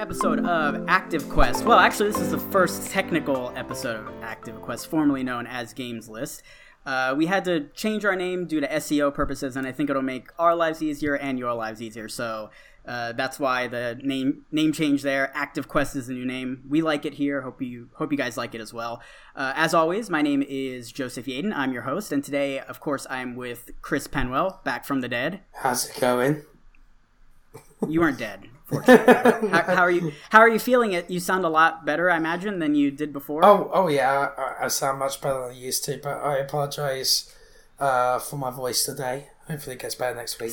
episode of Active Quest. Well, actually, this is the first technical episode of Active Quest, formerly known as Games List. Uh, we had to change our name due to SEO purposes, and I think it'll make our lives easier and your lives easier. So uh, that's why the name name change there. Active Quest is the new name. We like it here. Hope you hope you guys like it as well. Uh, as always, my name is Joseph Yaden. I'm your host, and today, of course, I'm with Chris Penwell, back from the dead. How's it going? You weren't dead. Fortunately. how, how are you? How are you feeling? It. You sound a lot better, I imagine, than you did before. Oh, oh yeah, I, I sound much better than I used to, but I apologise uh, for my voice today. Hopefully, it gets better next week.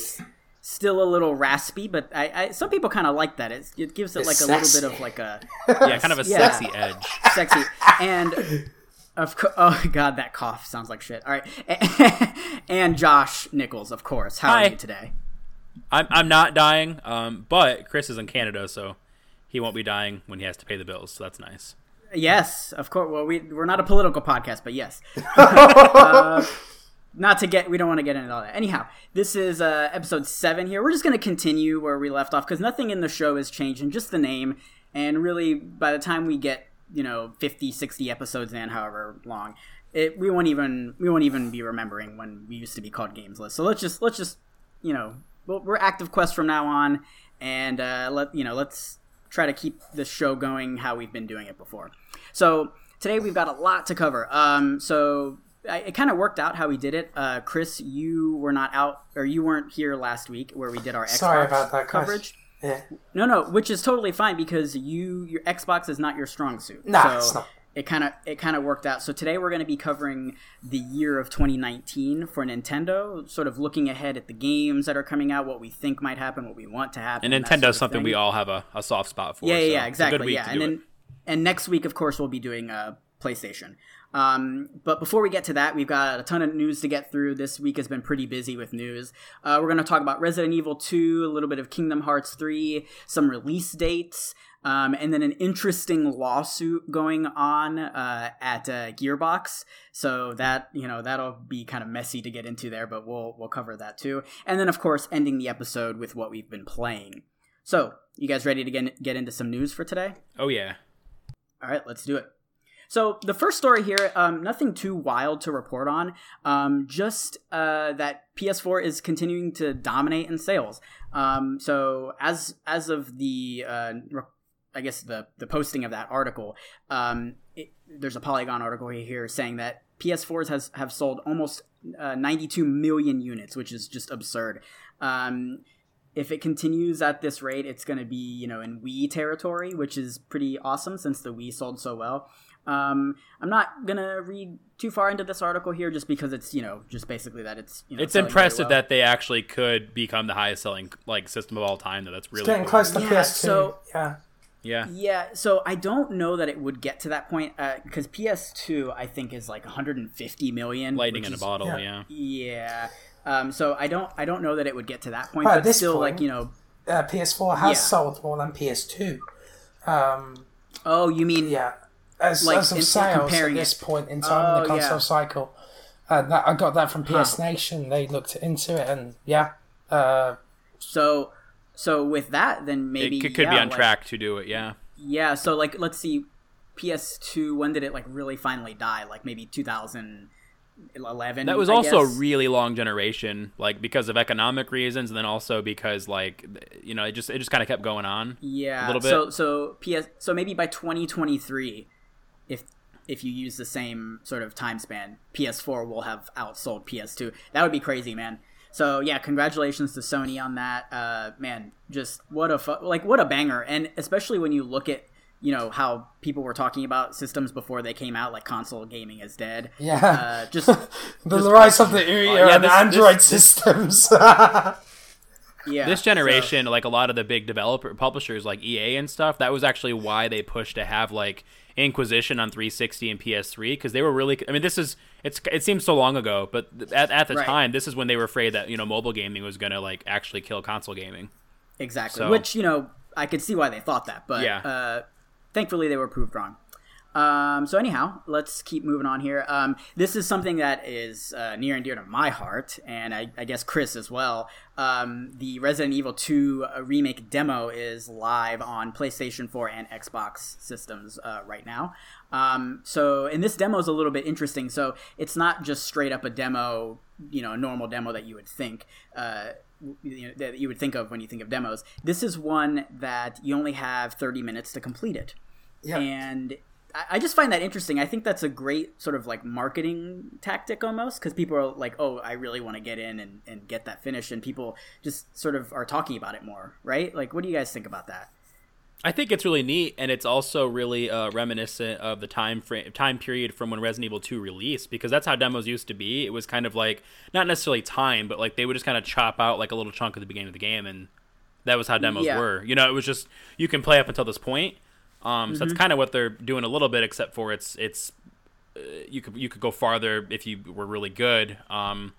Still a little raspy, but I, I some people kind of like that. It, it gives it It's like a little bit of like a Yeah, kind of a Yeah. sexy edge. sexy and. Of co- oh god, that cough sounds like shit. All right, and Josh Nichols, of course. How Hi. are you today? I'm I'm not dying, um, but Chris is in Canada, so he won't be dying when he has to pay the bills. So that's nice. Yes, of course. Well, we we're not a political podcast, but yes. Uh, not to get, we don't want to get into all that. Anyhow, this is uh, episode seven here. We're just going to continue where we left off because nothing in the show has changed, and just the name. And really, by the time we get you know 50, 60 episodes in, however long, it we won't even we won't even be remembering when we used to be called Games List. So let's just let's just you know we'll, we're Active Quest from now on, and uh, let you know let's try to keep the show going how we've been doing it before. So today we've got a lot to cover. Um, so I, it kind of worked out how we did it. Uh, Chris, you were not out or you weren't here last week where we did our Sorry Xbox about that, coverage. Yeah. No, no, which is totally fine because you your Xbox is not your strong suit. Nah, so it's not. It kind of it kind of worked out. So today we're going to be covering the year of 2019 for Nintendo, sort of looking ahead at the games that are coming out, what we think might happen, what we want to happen. And that sort of something thing. we all have a, a soft spot for. Yeah, yeah, so yeah, a exactly. Yeah, and then it. and next week, of course, we'll be doing uh, PlayStation. Um, but before we get to that, we've got a ton of news to get through. This week has been pretty busy with news. Uh, we're going to talk about Resident Evil 2, a little bit of Kingdom Hearts 3, some release dates, um, and then an interesting lawsuit going on uh, at uh, Gearbox. So that you know that'll be kind of messy to get into there, but we'll we'll cover that too. And then of course ending the episode with what we've been playing. So you guys ready to get get into some news for today? Oh yeah. All right, let's do it. So the first story here, um, nothing too wild to report on. Um, just uh, that PS4 is continuing to dominate in sales. Um, so as as of the, uh, re- I guess the the posting of that article, um, it, there's a Polygon article here saying that PS4s has have sold almost uh, 92 million units, which is just absurd. Um, if it continues at this rate, it's going to be you know in Wii territory, which is pretty awesome since the Wii sold so well. Um, I'm not gonna read too far into this article here, just because it's you know just basically that it's you know It's impressive well. that they actually could become the highest selling like system of all time. Though that's really Getting cool. close to Yeah, PS2. so- yeah. Yeah. Yeah, so I don't know that it would get to that point because PS2 I think is like 150 million. Lightning which in a bottle. yeah. Yeah. Yeah. Um, so I don't I don't know that it would get to that point, Well, but this still point- like you know. Uh, PS4 has Yeah. sold more than PS2. Um, Oh, you mean yeah. As, Like, as of in- sales at this it- point in time in the Oh, console yeah. cycle. Uh, that, I got that from PS Huh. Nation. They looked into it, and yeah, uh, so? So with that, then maybe it could, could be on like- track to do it. Yeah. Yeah, so like let's see. PS2, when did it like really finally die? Like maybe 2011. That was I also a really long generation, like because of economic reasons, and then also because like you know it just it just kind of kept going on. yeah. a little bit. So so PS so maybe by 2023, if if you use the same sort of time span, PS4 will have outsold PS2. That would be crazy, man. So yeah, congratulations to Sony on that. Uh, man, just what a fu- like what a banger, and especially when you look at you know how people were talking about systems before they came out, like console gaming is dead. Yeah. Uh, just the rise of the Ouya yeah, and this- Android this- systems. yeah. This so- generation, like a lot of the big developer publishers like EA and stuff, that was actually why they pushed to have like Inquisition on 360 and PS3 because they were really. I mean, this is it's it seems so long ago, but at, at the Right. time, this is when they were afraid that you know mobile gaming was gonna like actually kill console gaming. Exactly. So- Which, you know, I could see why they thought that, but Yeah. uh, thankfully they were proved wrong. Um, so anyhow, let's keep moving on here. Um, this is something that is uh, near and dear to my heart, and I, I guess Chris as well. Um, the Resident Evil 2 uh, remake demo is live on PlayStation 4 and Xbox systems uh, right now. Um, so, and this demo is a little bit interesting. So, it's not just straight up a demo, you know, a normal demo that you would think. Uh, you know, that you would think of when you think of demos. This is one that you only have 30 minutes to complete it. Yeah. And I- just find that interesting. I think that's a great sort of like marketing tactic almost because people are like, oh, I really want to get in and, and get that finished. And people just sort of are talking about it more, right? Like, what do you guys think about that? I think it's really neat, and it's also really uh, reminiscent of the time frame, time period from when Resident Evil 2 released, because that's how demos used to be. It was kind of like not necessarily time, but like they would just kind of chop out like a little chunk at the beginning of the game, and that was how demos Yeah. were. You know, it was just you can play up until this point. Um, so that's Mm-hmm. kind of what they're doing a little bit, except for it's it's uh, you could you could go farther if you were really good um,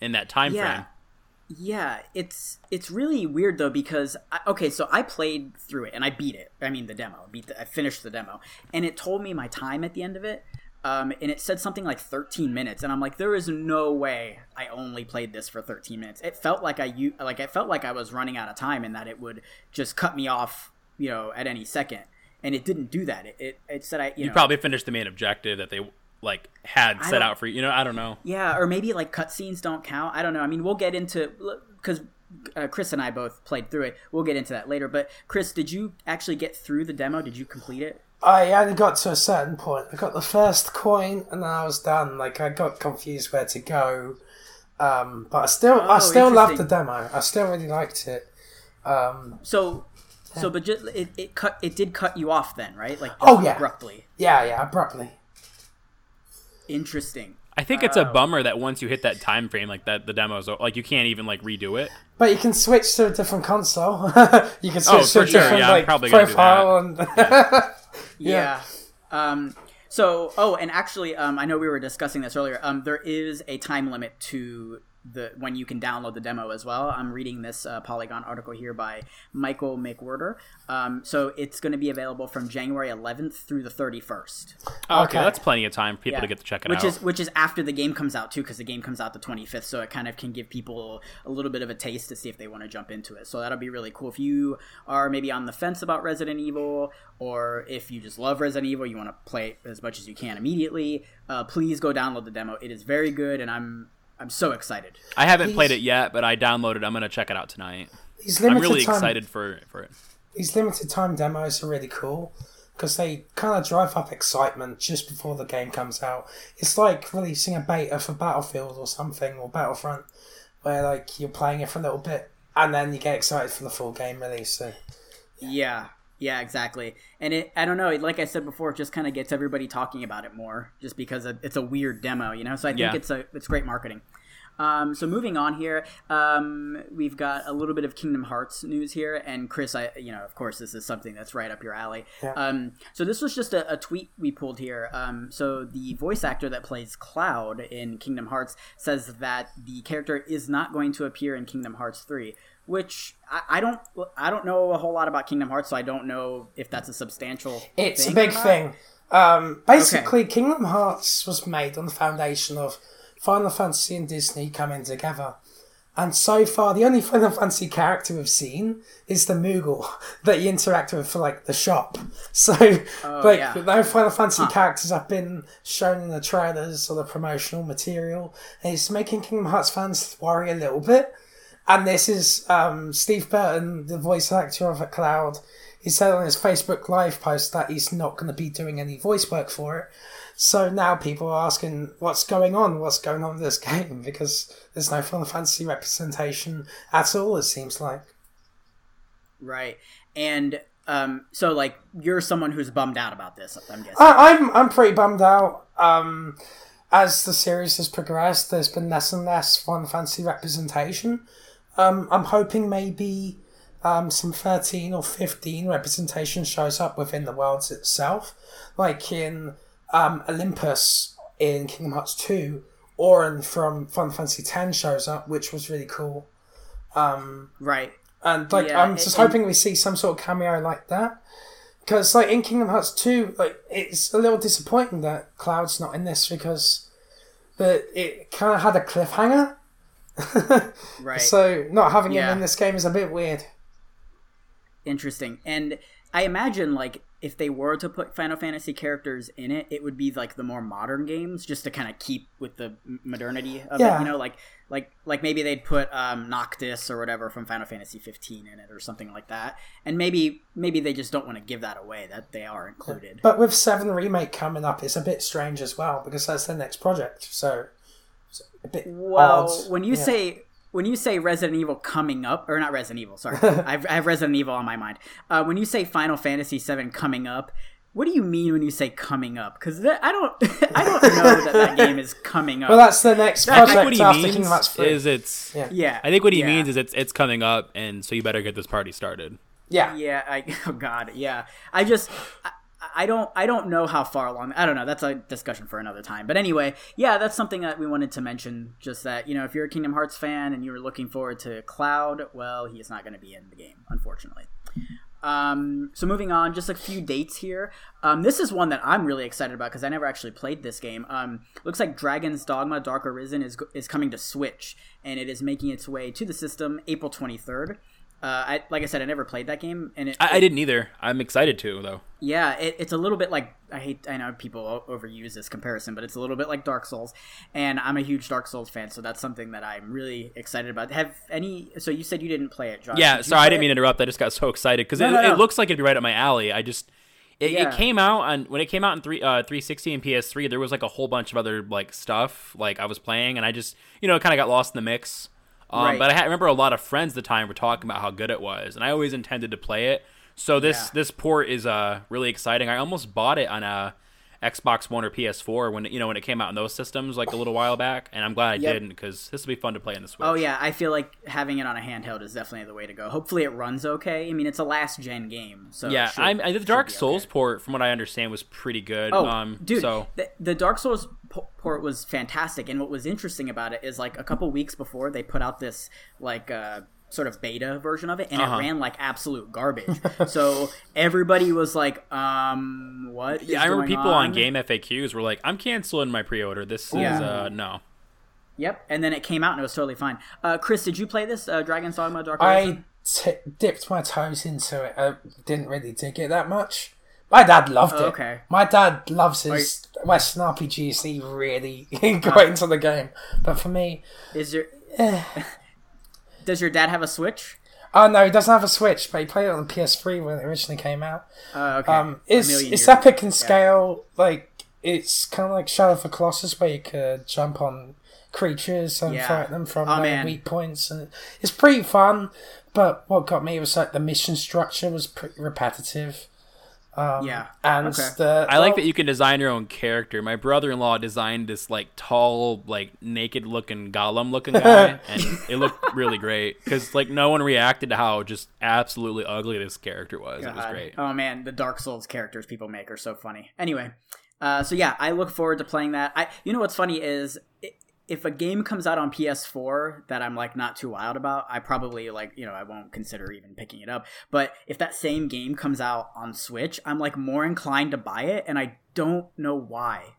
in that time Yeah. frame. Yeah, it's it's really weird though because I, okay, so I played through it and I beat it. I mean the demo, beat the, I finished the demo, and it told me my time at the end of it, um, and it said something like 13 minutes, and I'm like, there is no way I only played this for 13 minutes. It felt like I like I felt like I was running out of time and that it would just cut me off, you know, at any second, and it didn't do that. It it, it said I you, You know, probably finished the main objective that they like had set out for you. You know, I don't know. Yeah, or maybe like cutscenes don't count. I don't know. I mean, we'll get into because uh, Chris and I both played through it. We'll get into that later. But Chris, did you actually get through the demo? Did you complete it? I only got to a certain point. I got the first coin, and then I was done. Like I got confused where to go, um, but I still, I Oh, still loved the demo. I still really liked it. Um, So, so but just it, it cut it did cut you off then, right? Like Oh, yeah. abruptly. yeah, yeah, abruptly. Interesting. I think it's a bummer that once you hit that time frame, like that, the demos like you can't even like redo it. But you can switch to a different console. you can switch Oh, to a sure, different yeah, like probably gonna do profile and Yeah. Um, so, oh, and actually, um, I know we were discussing this earlier. Um, there is a time limit to the when you can download the demo as well. I'm reading this uh, Polygon article here by Michael McWhorter. Um, so it's going to be available from January 11th through the 31st. Oh, okay. Okay. that's plenty of time for people Yeah. to get to check it which out. is which is after the game comes out too, because the game comes out the 25th. So it kind of can give people a little bit of a taste to see if they want to jump into it. So that'll be really cool. If you are maybe on the fence about Resident Evil, or if you just love Resident Evil, you want to play it as much as you can immediately. Uh, please go download the demo. It is very good, and I'm I'm so excited. I haven't played it yet, but I downloaded. I'm gonna check it out tonight. these I'm really time, excited for for it. These limited time demos are really cool because they kind of drive up excitement just before the game comes out. It's like releasing a beta for Battlefield or something or Battlefront, where like you're playing it for a little bit and then you get excited for the full game release. So Yeah. Yeah, exactly. And it, I don't know, like I said before, it just kind of gets everybody talking about it more, just because it's a weird demo, you know. So I think Yeah. it's a it's great marketing. Um, so moving on here, um, we've got a little bit of Kingdom Hearts news here, and Chris, I you know, of course, this is something that's right up your alley. Um, so this was just a, a tweet we pulled here. Um, so the voice actor that plays Cloud in Kingdom Hearts says that the character is not going to appear in Kingdom Hearts three. Which I, I don't I don't know a whole lot about Kingdom Hearts, so I don't know if that's a substantial. it's thing a big thing. Um, basically, Kingdom Hearts was made on the foundation of Final Fantasy and Disney coming together. And so far, the only Final Fantasy character we've seen is the Moogle that you interact with for like the shop. So, like, yeah. no Final Fantasy characters have been shown in the trailers or the promotional material. And it's making Kingdom Hearts fans worry a little bit. And this is um, Steve Burton, the voice actor of a Cloud. He said on his Facebook Live post that he's not going to be doing any voice work for it. So now people are asking what's going on, what's going on with this game because there's no Final Fantasy representation at all. It seems like. Right. And um, so, like, you're someone who's bummed out about this. I'm guessing. I, I'm I'm pretty bummed out. Um, as the series has progressed, there's been less and less Final Fantasy representation. Um, I'm hoping maybe um, some 13 or 15 representation shows up within the worlds itself, like in um, Olympus in Kingdom Hearts 2. Auron from Final Fantasy X shows up, which was really cool. right. And like, Yeah, I'm just it- hoping we see some sort of cameo like that. Because like in Kingdom Hearts 2, like it's a little disappointing that Cloud's not in this because the it kind of had a cliffhanger. Right. So not having Yeah. him in this game is a bit weird. Interesting. And I imagine like if they were to put Final Fantasy characters in it, it would be like the more modern games, just to kind of keep with the modernity of it. Yeah. You know, like like like maybe they'd put um, Noctis or whatever from Final Fantasy 15 in it or something like that. And maybe maybe they just don't want to give that away that they are included. But with Seven remake coming up, it's a bit strange as well because that's their next project. So a bit Well, odd. when you Yeah. say when you say Resident Evil coming up, or not Resident Evil, sorry, I've, I have Resident Evil on my mind. Uh, when you say Final Fantasy VII coming up, what do you mean when you say coming up? Because I don't, I don't know that that game is coming up. well, that's the next project. I think project what he after means Kingdom Hearts 3. is it's. Yeah. yeah, I think what he yeah. means is it's it's coming up, and so you better get this party started. yeah. yeah, I, oh god, yeah. I just, I, don't, I don't know how far along. I don't know. That's a discussion for another time. But anyway, yeah, that's something that we wanted to mention. Just that you know, if you're a Kingdom Hearts fan and you were looking forward to Cloud, well, he is not going to be in the game, unfortunately. Um, so moving on, just a few dates here. Um, this is one that I'm really excited about because I never actually played this game. Um, looks like Dragon's Dogma: Dark Arisen is is coming to Switch, and it is making its way to the system April 23rd. Uh, I, like I said, I never played that game, and it, I, I didn't either. I'm excited to though. yeah, it, it's a little bit like I hate. I know people overuse this comparison, but it's a little bit like Dark Souls, and I'm a huge Dark Souls fan, so that's something that I'm really excited about. Have any? So you said you didn't play it, Josh? Yeah, Did sorry, I didn't mean to interrupt. I just got so excited because No, it, no, no. it looks like it'd be right up my alley. I just it, Yeah. it came out on when it came out in three uh 360 and PS3. There was like a whole bunch of other like stuff like I was playing, and I just you know it kind of got lost in the mix. Um, Right. But I, had, I remember a lot of friends at the time were talking about how good it was, and I always intended to play it. So this Yeah. this port is uh really exciting. I almost bought it on a Xbox One or PS4 when it, you know when it came out in those systems like a little while back, and I'm glad I Yep. didn't because this will be fun to play in the Switch. Oh yeah, I feel like having it on a handheld is definitely the way to go. Hopefully, it runs okay. I mean, it's a last gen game, so Yeah, should- I'm, I- the Dark be okay. Souls port, from what I understand, was pretty good. Oh, um, dude, so the, the Dark Souls port was fantastic, and what was interesting about it is like a couple weeks before they put out this like uh, sort of beta version of it, and Uh-huh. it ran like absolute garbage. so everybody was like, "Um, what?" is yeah, I remember going people on on Game FAQs were like, "I'm canceling my pre-order. This is uh, no." Yep, and then it came out and it was totally fine. Uh, Chris, did you play this uh, Dragon's Dogma Dark I Arisen? t- dipped my toes into it. I didn't really dig it that much. My dad loved Oh, it. okay. My dad loves his Western RPGs. He really got into the game. But for me, Is your eh. does your dad have a Switch? oh no, he doesn't have a Switch, but he played it on the PS3 when it originally came out. Uh, okay, Um, it's it's years epic in scale. Like it's kind of like Shadow of the Colossus, where you could jump on creatures and Yeah. fight them from Oh, man. weak points, and it's pretty fun. But what got me was like the mission structure was pretty repetitive. Yeah, yeah. And Okay. the I like that you can design your own character. My brother-in-law designed this like tall, like naked-looking golem-looking guy, and it looked really great because like no one reacted to how just absolutely ugly this character was. It was great. Oh man, the Dark Souls characters people make are so funny. Anyway, uh, so yeah, I look forward to playing that. I, you know what's funny is i- if a game comes out on PS4 that I'm like not too wild about, I probably like you know I won't consider even picking it up. But if that same game comes out on Switch, I'm like more inclined to buy it, and I don't know why.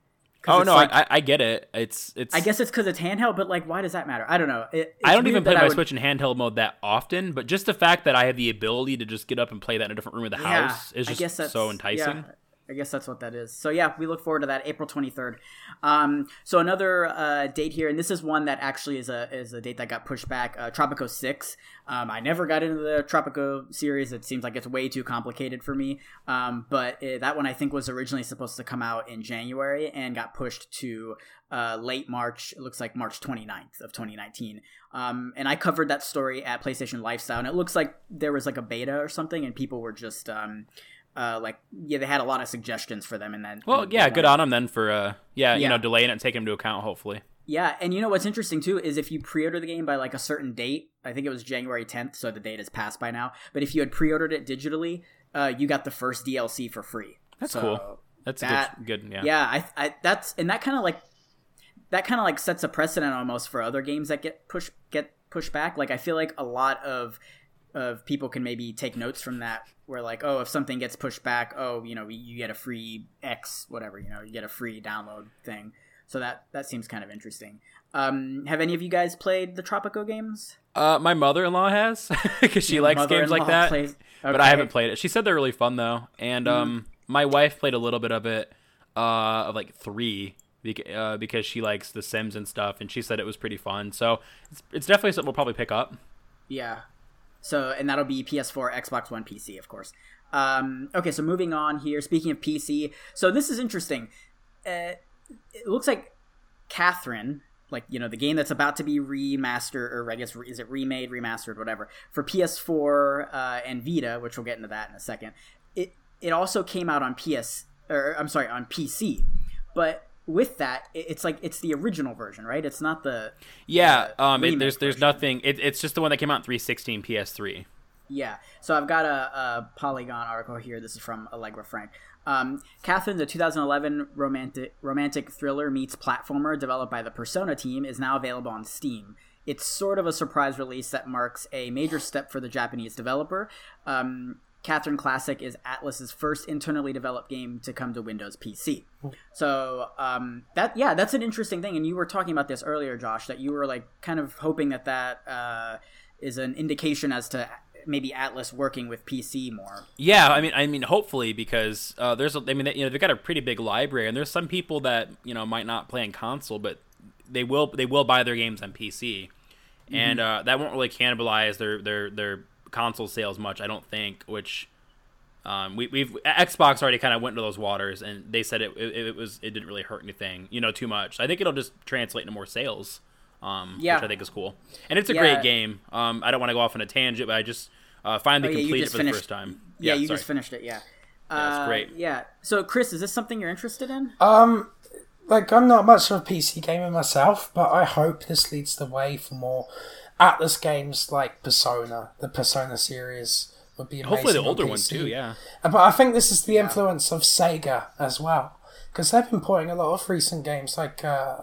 Oh no, like, I, I get it. It's it's. I guess it's because it's handheld, but like, why does that matter? I don't know. It, I don't even play my would... Switch in handheld mode that often, but just the fact that I have the ability to just get up and play that in a different room of the yeah, house is just so enticing. Yeah. I guess that's what that is. So yeah, we look forward to that April 23rd. Um, so another uh, date here, and this is one that actually is a is a date that got pushed back. Uh, Tropico 6. Um, I never got into the Tropico series. It seems like it's way too complicated for me. Um, but it, that one I think was originally supposed to come out in January and got pushed to uh, late March. It looks like March 29th of 2019. Um, and I covered that story at PlayStation Lifestyle, and it looks like there was like a beta or something, and people were just um, uh, like yeah, they had a lot of suggestions for them, and then well, yeah, good on them then for uh, yeah, yeah, you know, delaying it and taking them into account, hopefully. Yeah, and you know what's interesting too is if you pre-order the game by like a certain date, I think it was January 10th, so the date has passed by now. But if you had pre-ordered it digitally, uh, you got the first DLC for free. That's so cool. That's that, good, good. Yeah, yeah. I, I that's and that kind of like that kind of like sets a precedent almost for other games that get push get pushed back. Like I feel like a lot of of people can maybe take notes from that where like oh if something gets pushed back oh you know you get a free x whatever you know you get a free download thing. So that that seems kind of interesting. Um, have any of you guys played the tropico games? Uh, my mother-in-law has because she Your likes games like that plays... okay. but i haven't played it. She said they're really fun though and mm. um, my wife played a little bit of it uh, of like three uh, because she likes the sims and stuff and she said it was pretty fun. So it's, it's definitely something we'll probably pick up. Yeah so, and that'll be PS4, Xbox One, PC, of course. Um, okay, so moving on here. Speaking of PC, so this is interesting. Uh, it looks like Catherine, like you know, the game that's about to be remastered, or I guess is it remade, remastered, whatever, for PS4 uh, and Vita, which we'll get into that in a second. It it also came out on PS, or I'm sorry, on PC, but with that, it's like it's the original version, right? It's not the yeah. The um, it, there's there's version. nothing. It, it's just the one that came out in 316 PS3. Yeah. So I've got a, a Polygon article here. This is from Allegra Frank. Um, Catherine, the 2011 romantic romantic thriller meets platformer developed by the Persona team, is now available on Steam. It's sort of a surprise release that marks a major step for the Japanese developer. Um, Catherine Classic is Atlus's first internally developed game to come to Windows PC. So um, that yeah, that's an interesting thing. And you were talking about this earlier, Josh, that you were like kind of hoping that that uh, is an indication as to maybe Atlus working with PC more. Yeah, I mean, I mean, hopefully because uh, there's, a, I mean, you know, they've got a pretty big library, and there's some people that you know might not play on console, but they will they will buy their games on PC, mm-hmm. and uh, that won't really cannibalize their their their console sales much. I don't think. Which um, we, we've Xbox already kind of went into those waters, and they said it, it, it was it didn't really hurt anything, you know, too much. I think it'll just translate into more sales. Um, yeah. which I think is cool, and it's a yeah. great game. Um, I don't want to go off on a tangent, but I just uh, finally oh, yeah, completed it for finished, the first time. Yeah, yeah you sorry. just finished it. Yeah, yeah, that's uh, great. Yeah. So, Chris, is this something you're interested in? Um, like I'm not much of a PC gamer myself, but I hope this leads the way for more Atlus games like Persona, the Persona series would be amazing. Hopefully, the older ones too. Yeah. Uh, but I think this is the influence of Sega as well, because they've been porting a lot of recent games, like uh,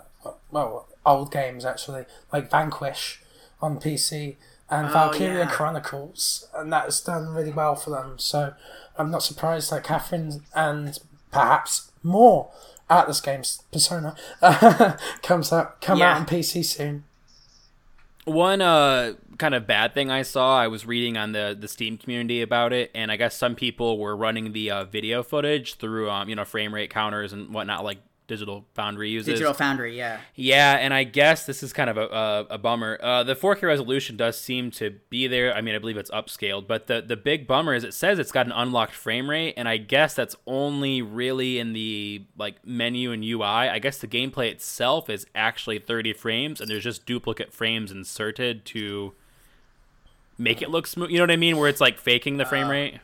well, old games actually, like Vanquish on PC and oh, Valkyria yeah. Chronicles, and that's done really well for them. So I'm not surprised that Catherine and perhaps more Atlus games, Persona, comes out come yeah. out on PC soon. One uh, kind of bad thing I saw, I was reading on the the Steam community about it, and I guess some people were running the uh, video footage through um, you know frame rate counters and whatnot, like Digital Foundry uses. Digital Foundry, yeah. Yeah, and I guess this is kind of a, a, a, bummer. Uh, the 4K resolution does seem to be there. I mean, I believe it's upscaled, but the the big bummer is it says it's got an unlocked frame rate, and I guess that's only really in the like menu and UI. I guess the gameplay itself is actually 30 frames, and there's just duplicate frames inserted to make it look smooth. You know what I mean? Where it's like faking the frame uh, rate.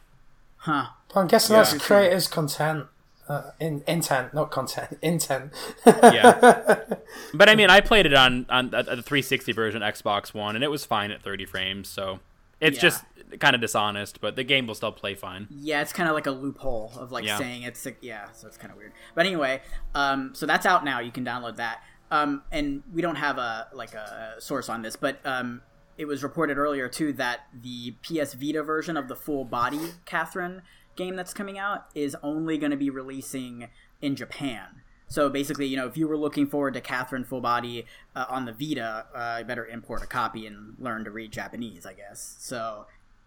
Huh. Well, I'm guessing yeah. that's creators' content. Uh, in intent, not content. Intent. yeah. But I mean, I played it on on the 360 version Xbox One, and it was fine at 30 frames. So it's yeah. just kind of dishonest, but the game will still play fine. Yeah, it's kind of like a loophole of like yeah. saying it's yeah, so it's kind of weird. But anyway, um, so that's out now. You can download that. Um, and we don't have a like a source on this, but um, it was reported earlier too that the PS Vita version of the full body Catherine game that's coming out is only going to be releasing in Japan. So basically, you know, if you were looking forward to Catherine Full Body uh, on the Vita, uh, you better import a copy and learn to read Japanese, I guess. So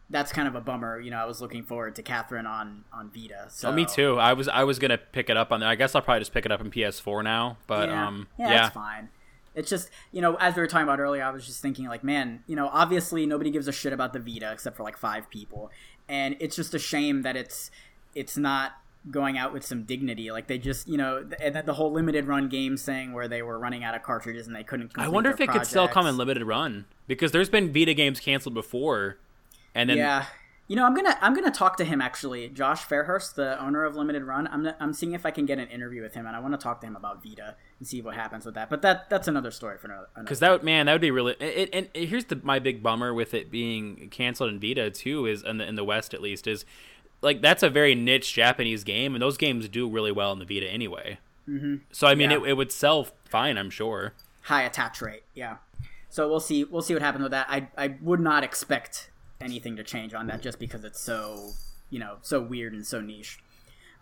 that's kind of a bummer. You know, I was looking forward to Catherine on on Vita. So oh, me too. I was I was gonna pick it up on there. I guess I'll probably just pick it up in PS4 now. But yeah. um, yeah, yeah, that's fine. It's just you know, as we were talking about earlier, I was just thinking like, man, you know, obviously nobody gives a shit about the Vita except for like five people, and it's just a shame that it's it's not going out with some dignity. Like they just, you know, and the whole limited run game thing where they were running out of cartridges and they couldn't. I wonder if it projects. could still come in limited run because there's been Vita games canceled before, and then yeah. You know, I'm gonna I'm gonna talk to him actually, Josh Fairhurst, the owner of Limited Run. I'm I'm seeing if I can get an interview with him, and I want to talk to him about Vita and see what happens with that. But that that's another story for another. Because that would man, that would be really. It, and here's the my big bummer with it being canceled in Vita too is in the in the West at least is like that's a very niche Japanese game, and those games do really well in the Vita anyway. Mm-hmm. So I mean, Yeah. it, it would sell fine, I'm sure. high attach rate. Yeah. So we'll see. We'll see what happens with that. I I would not expect anything to change on that just because it's so you know so weird and so niche.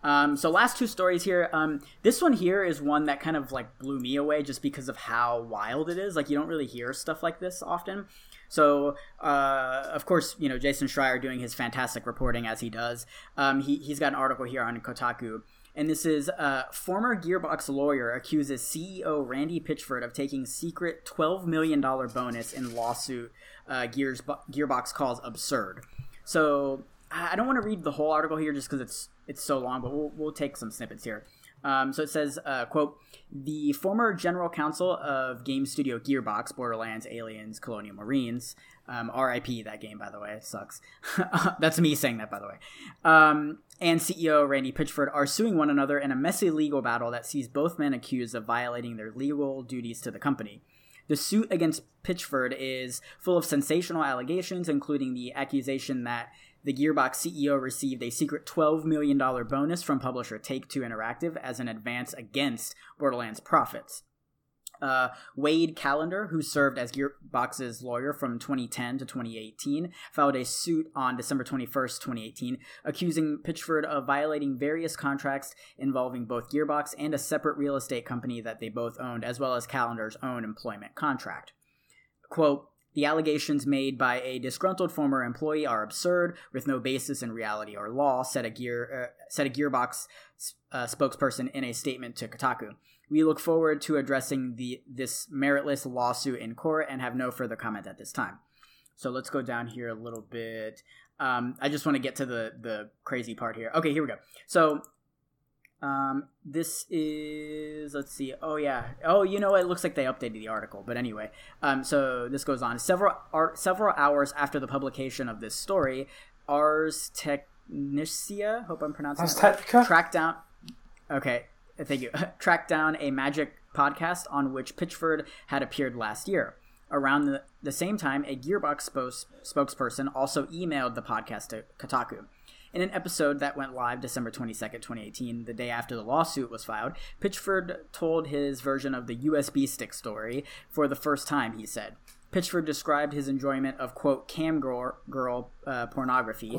Um, so last two stories here. Um, this one here is one that kind of like blew me away just because of how wild it is. Like you don't really hear stuff like this often. So uh, of course you know Jason Schreier doing his fantastic reporting as he does. Um, he he's got an article here on Kotaku. And this is uh, former Gearbox lawyer accuses CEO Randy Pitchford of taking secret $12 million bonus in lawsuit uh, Gears, Gearbox calls absurd. So I I don't want to read the whole article here just because it's it's so long, but we'll, we'll take some snippets here. Um, so it says, uh, quote, the former general counsel of game studio Gearbox, Borderlands, Aliens, Colonial Marines, um, RIP that game, by the way, it sucks. That's me saying that, by the way. Um, and CEO Randy Pitchford are suing one another in a messy legal battle that sees both men accused of violating their legal duties to the company. The suit against Pitchford is full of sensational allegations, including the accusation that the Gearbox CEO received a secret $12 million bonus from publisher Take Two Interactive as an advance against Borderlands profits. Uh, Wade Callender, who served as Gearbox's lawyer from 2010 to 2018, filed a suit on December 21st, 2018, accusing Pitchford of violating various contracts involving both Gearbox and a separate real estate company that they both owned, as well as Callender's own employment contract. Quote, the allegations made by a disgruntled former employee are absurd, with no basis in reality or law, said a, gear, uh, said a Gearbox uh, spokesperson in a statement to Kotaku. We look forward to addressing the this meritless lawsuit in court and have no further comment at this time. So let's go down here a little bit. Um, I just want to get to the the crazy part here. Okay, here we go. So um, this is let's see. Oh yeah. Oh, you know, it looks like they updated the article. But anyway, um, so this goes on. Several several hours after the publication of this story, Ars Technica, hope I'm pronouncing Ars that right, tracked down. Okay, thank you. tracked down a magic podcast on which Pitchford had appeared last year. Around the, the same time, a Gearbox spokes, spokesperson also emailed the podcast to Kotaku. In an episode that went live December 22nd, 2018, the day after the lawsuit was filed, Pitchford told his version of the USB stick story for the first time, he said. Pitchford described his enjoyment of, quote, cam girl, girl uh, pornography,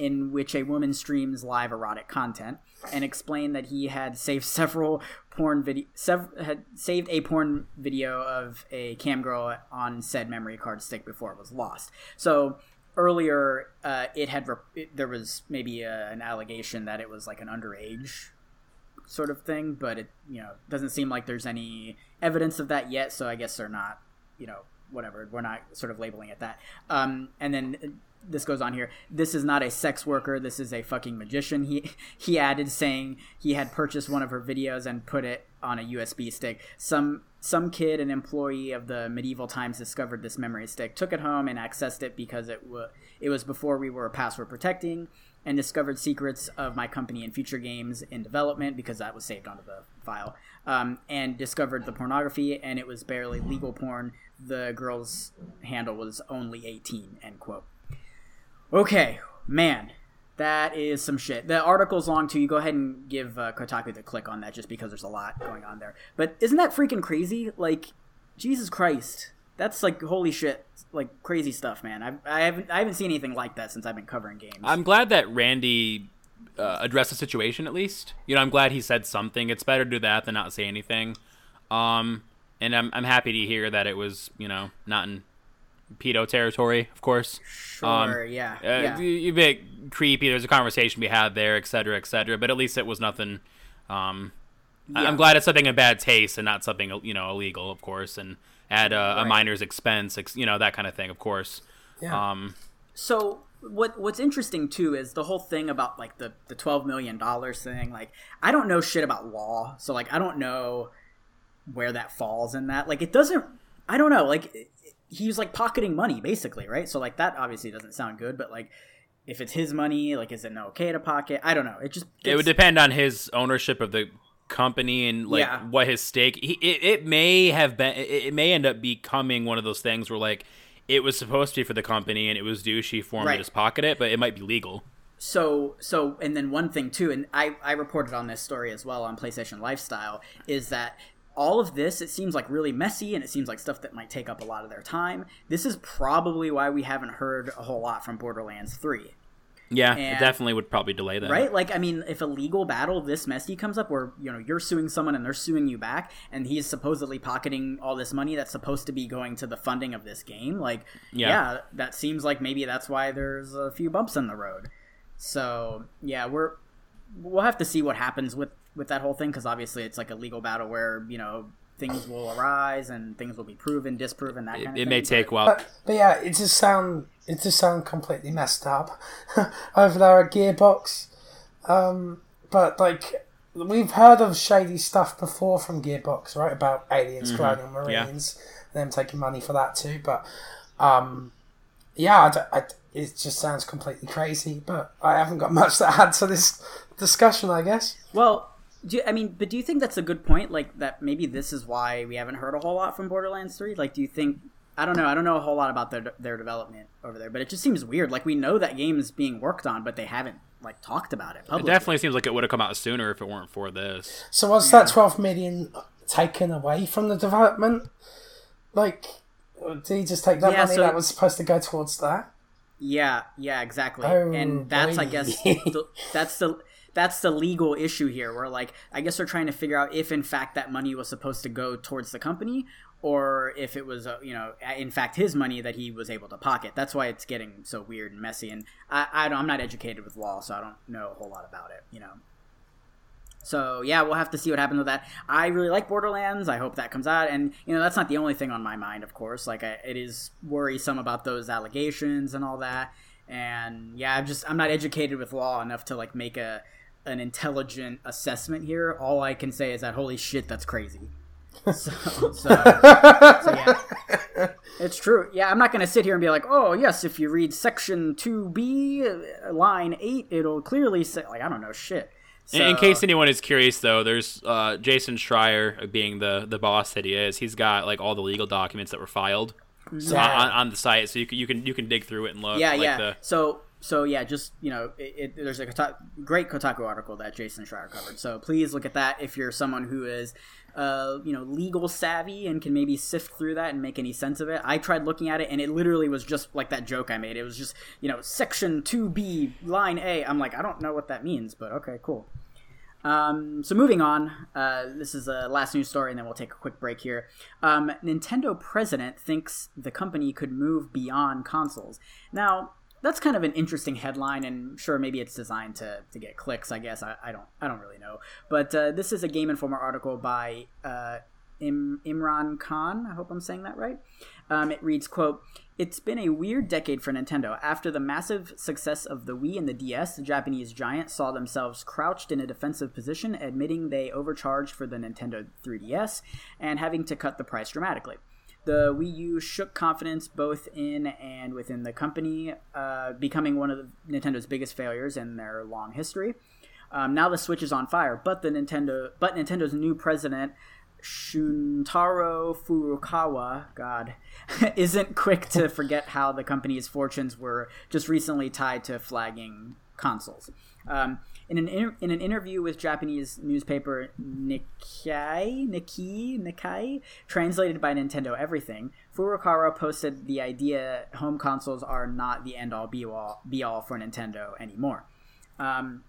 in which a woman streams live erotic content, and explained that he had saved several porn video, sev- had saved a porn video of a cam girl on said memory card stick before it was lost. So earlier, uh, it had rep- it, there was maybe a, an allegation that it was like an underage sort of thing, but it you know doesn't seem like there's any evidence of that yet. So I guess they're not you know whatever we're not sort of labeling it that. Um, and then uh, this goes on here. This is not a sex worker. This is a fucking magician. He he added saying he had purchased one of her videos and put it on a USB stick. Some some kid, an employee of the medieval times, discovered this memory stick, took it home, and accessed it because it was it was before we were password protecting, and discovered secrets of my company and future games in development because that was saved onto the file. Um, and discovered the pornography, and it was barely legal porn. The girl's handle was only 18. End quote. Okay, man, that is some shit. The article's long too. You go ahead and give uh, Kotaku the click on that just because there's a lot going on there. But isn't that freaking crazy? Like, Jesus Christ, that's like holy shit, like crazy stuff, man. I've, I haven't I haven't seen anything like that since I've been covering games. I'm glad that Randy uh, address the situation at least. You know, I'm glad he said something. It's better to do that than not say anything. Um, and I'm I'm happy to hear that it was you know not in pedo territory, of course. Sure, Um, yeah, Uh, yeah. A bit creepy. There's a conversation we had there, et cetera, et cetera. But at least it was nothing. Um, Yeah. I'm glad it's something in bad taste and not something you know illegal, of course, and at a, a minor's expense, ex- you know that kind of thing, of course. Yeah. Um, So what what's interesting too is the whole thing about like the the twelve million dollars thing. Like I don't know shit about law, so like I don't know where that falls in that. Like it doesn't. I don't know. Like it- was like pocketing money basically, right? So like that obviously doesn't sound good, but like if it's his money, like is it okay to pocket? I don't know. It just it would depend on his ownership of the company and like Yeah. what his stake. He, it, it may have been. It, it may end up becoming one of those things where like it was supposed to be for the company and it was douchey for him Right. to just pocket it, but it might be legal. so so and then one thing too and i i reported on this story as well on playstation lifestyle is that all of this it seems like really messy and it seems like stuff that might take up a lot of their time this is probably why we haven't heard a whole lot from borderlands 3 Yeah, And- it definitely would probably delay that. right like i mean if a legal battle this messy comes up where you know you're suing someone and they're suing you back and he's supposedly pocketing all this money that's supposed to be going to the funding of this game like Yeah. yeah, that seems like maybe that's why there's a few bumps in the road so yeah we're we'll have to see what happens with with that whole thing because obviously it's like a legal battle where you know things will arise and things will be proven disproven that It, kind of it thing may take a while. But, but yeah, it just sound it just sound completely messed up over there at Gearbox. Um, but like we've heard of shady stuff before from Gearbox, right? About aliens cloning Yeah. Marines, them taking money for that too. But um, yeah, I d I it just sounds completely crazy. But I haven't got much to add to this discussion, I guess. Well, do you, I mean, but do you think that's a good point? Like that maybe this is why we haven't heard a whole lot from Borderlands Three. Like, do you think? I don't know. I don't know a whole lot about their their development over there, but it just seems weird. Like we know that game is being worked on, but they haven't like talked about it Publicly. It definitely seems like it would have come out sooner if it weren't for this. So was that twelve million taken away from the development? Like, did he just take that Yeah, money so- that was supposed to go towards that? Yeah, yeah, exactly. Oh, and that's, I guess, the, that's the that's the legal issue here. Where like, I guess they're trying to figure out if, in fact, that money was supposed to go towards the company, or if it was, uh, you know, in fact, his money that he was able to pocket. That's why it's getting so weird and messy. And I, I I'm not educated with law, so I don't know a whole lot about it. You know. So yeah, we'll have to see what happens with that. I really like Borderlands. I hope that comes out, and you know that's not the only thing on my mind, of course. Like I, it is worrisome about those allegations and all that. And yeah, I'm just I'm not educated with law enough to like make a an intelligent assessment here. All I can say is that holy shit, that's crazy. So, so, so yeah, it's true. Yeah, I'm not going to sit here and be like, oh yes, if you read section two B, uh, line eight, it'll clearly say like I don't know shit. In- in case anyone is curious, though, there's uh, Jason Schreier uh, being the the boss that he is. He's got like all the legal documents that were filed so, Yeah. on, on the site, so you can you can you can dig through it and look. yeah like yeah The, so so yeah just you know it, it, there's a great kotaku article that jason schreier covered. So please look at that if you're someone who is uh, you know legal savvy and can maybe sift through that and make any sense of it. I tried looking at it and it literally was just like that joke i made. It was just you know section 2b line a. I'm like i don't know what that means but okay cool. Um, so moving on, uh, this is the last news story, and then we'll take a quick break here. Um, Nintendo president thinks the company could move beyond consoles. Now, that's kind of an interesting headline, and sure, maybe it's designed to, to get clicks. I guess I, I don't I don't really know, but uh, this is a Game Informer article by uh, Im- Imran Khan. I hope I'm saying that right. Um, it reads, "quote It's been a weird decade for Nintendo. After the massive success of the Wii and the DS, the Japanese giant saw themselves crouched in a defensive position, admitting they overcharged for the Nintendo 3DS and having to cut the price dramatically." The Wii U shook confidence both in and within the company, uh, becoming one of Nintendo's biggest failures in their long history. Um, now the Switch is on fire, but the Nintendo, but Nintendo's new president Shuntaro Furukawa, God, isn't quick to forget how the company's fortunes were just recently tied to flagging consoles. Um, in an inter- in an interview with Japanese newspaper Nikkei, Nikkei, Nikkei, translated by Nintendo Everything, Furukawa posted the idea home consoles are not the end all be all be all for Nintendo anymore. Um,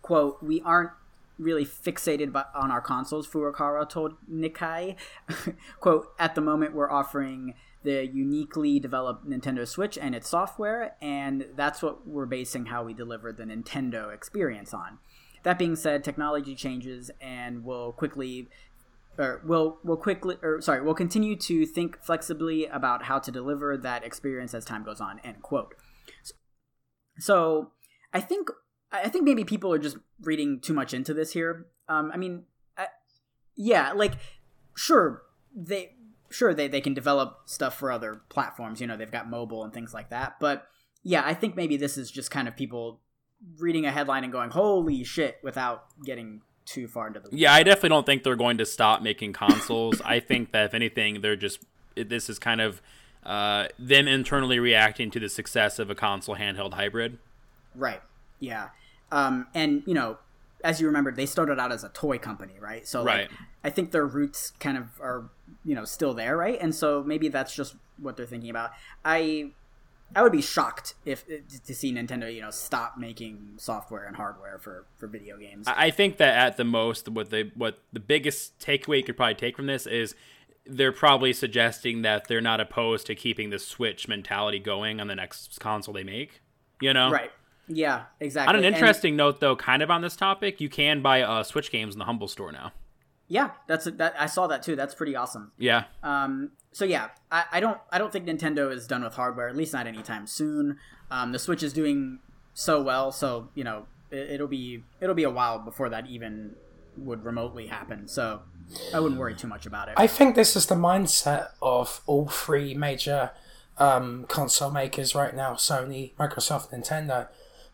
quote, we aren't really fixated by, on our consoles, Furukawa told Nikkei. quote, at the moment, we're offering the uniquely developed Nintendo Switch and its software, and that's what we're basing how we deliver the Nintendo experience on. That being said, technology changes and will quickly or we'll we'll quickly or sorry, we'll continue to think flexibly about how to deliver that experience as time goes on, end quote. So, I think I think maybe people are just reading too much into this here. Um, I mean, I, yeah, like sure they sure they, they can develop stuff for other platforms. You know, they've got mobile and things like that. But yeah, I think maybe this is just kind of people reading a headline and going, "Holy shit!" without getting too far into the. Yeah, I definitely don't think they're going to stop making consoles. I think that if anything, they're just this is kind of uh, them internally reacting to the success of a console handheld hybrid. Right. Yeah. Um, and you know, as you remember, they started out as a toy company, right? So like, I think their roots kind of are you know still there, right? And so maybe that's just what they're thinking about. I I would be shocked if to see Nintendo you know stop making software and hardware for for video games. I I think that at the most, what the what the biggest takeaway you could probably take from this is they're probably suggesting that they're not opposed to keeping the Switch mentality going on the next console they make. You know, right. Yeah. Exactly. On an And- interesting note, though, kind of on this topic, you can buy uh, Switch games in the Humble Store now. yeah, that's that. I saw that too. That's pretty awesome. Yeah, Um, so yeah, I, I don't I don't think Nintendo is done with hardware, at least not anytime soon. Um, the Switch is doing so well, so you know it, it'll be it'll be a while before that even would remotely happen. So I wouldn't worry too much about it. I think this is the mindset of all three major um, console makers right now Sony, Microsoft, Nintendo.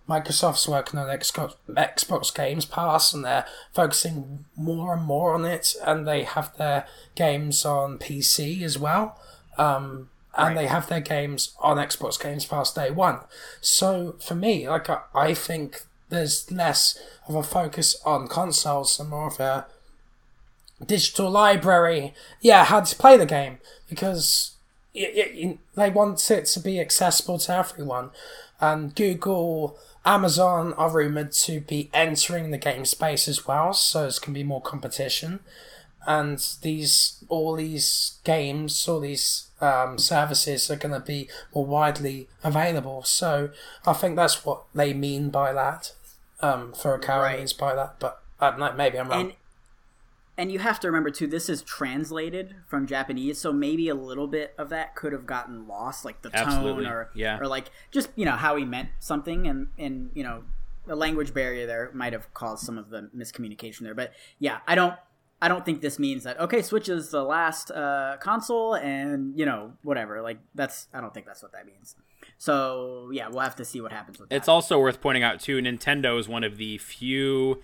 Microsoft's working on Xbox, Xbox Games Pass and they're focusing more and more on it, and they have their games on PC as well. Um, and Right. they have their games on Xbox Games Pass day one. So for me, like I, I think there's less of a focus on consoles and more of a digital library. Yeah, how to play the game because y y y- they want it to be accessible to everyone. And Google, Amazon are rumored to be entering the game space as well, so there's can be more competition. And these all these games, all these um, services are going to be more widely available. So I think that's what they mean by that. Um, Furukawa Right. means by that, but I don't know, maybe I'm wrong. and and you have to remember too, this is translated from Japanese, so maybe a little bit of that could have gotten lost, like the Absolutely, tone or yeah. or like just you know how he meant something, and and you know the language barrier there might have caused some of the miscommunication there. But yeah, I don't. I don't think this means that okay, Switch is the last uh, console, and you know whatever. Like that's I don't think that's what that means. So yeah, we'll have to see what happens with that. It's also worth pointing out too. Nintendo is one of the few.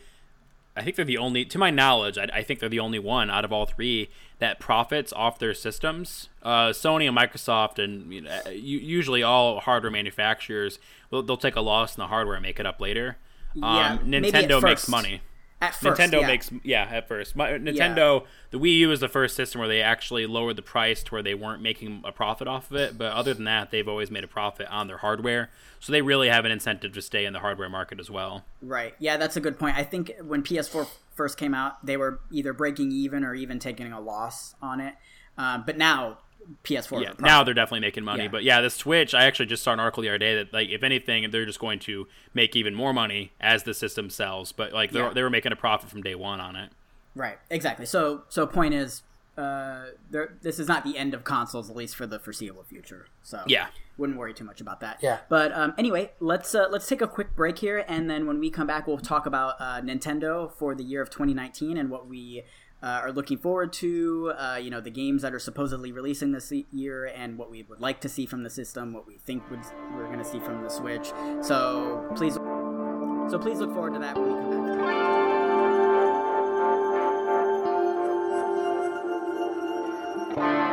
I think they're the only, to my knowledge, I, I think they're the only one out of all three that profits off their systems. Uh, Sony and Microsoft, and you know, usually all hardware manufacturers, will they'll take a loss in the hardware and make it up later. Yeah, um, at Nintendo makes money. At first, Nintendo yeah. makes yeah at first. My, Nintendo the Wii U is the first system where they actually lowered the price to where they weren't making a profit off of it. But other than that, they've always made a profit on their hardware, so they really have an incentive to stay in the hardware market as well. Right. Yeah, that's a good point. I think when PS4 first came out, they were either breaking even or even taking a loss on it. Um, but now PS4. Yeah, now they're definitely making money. Yeah. But yeah, the Switch, I actually just saw an article the other day that like if anything, they're just going to make even more money as the system sells. But like they Yeah. they were making a profit from day one on it. right. Exactly. So so point is, uh, there, this is not the end of consoles, at least for the foreseeable future. So Yeah. wouldn't worry too much about that. Yeah. But um, anyway, let's uh, let's take a quick break here, and then when we come back, we'll talk about uh, Nintendo for the year of 2019 and what we uh, are looking forward to. Uh, you know, the games that are supposedly releasing this year, and what we would like to see from the system, what we think would, we're going to see from the Switch. So please, so please look forward to that when we come back. All right,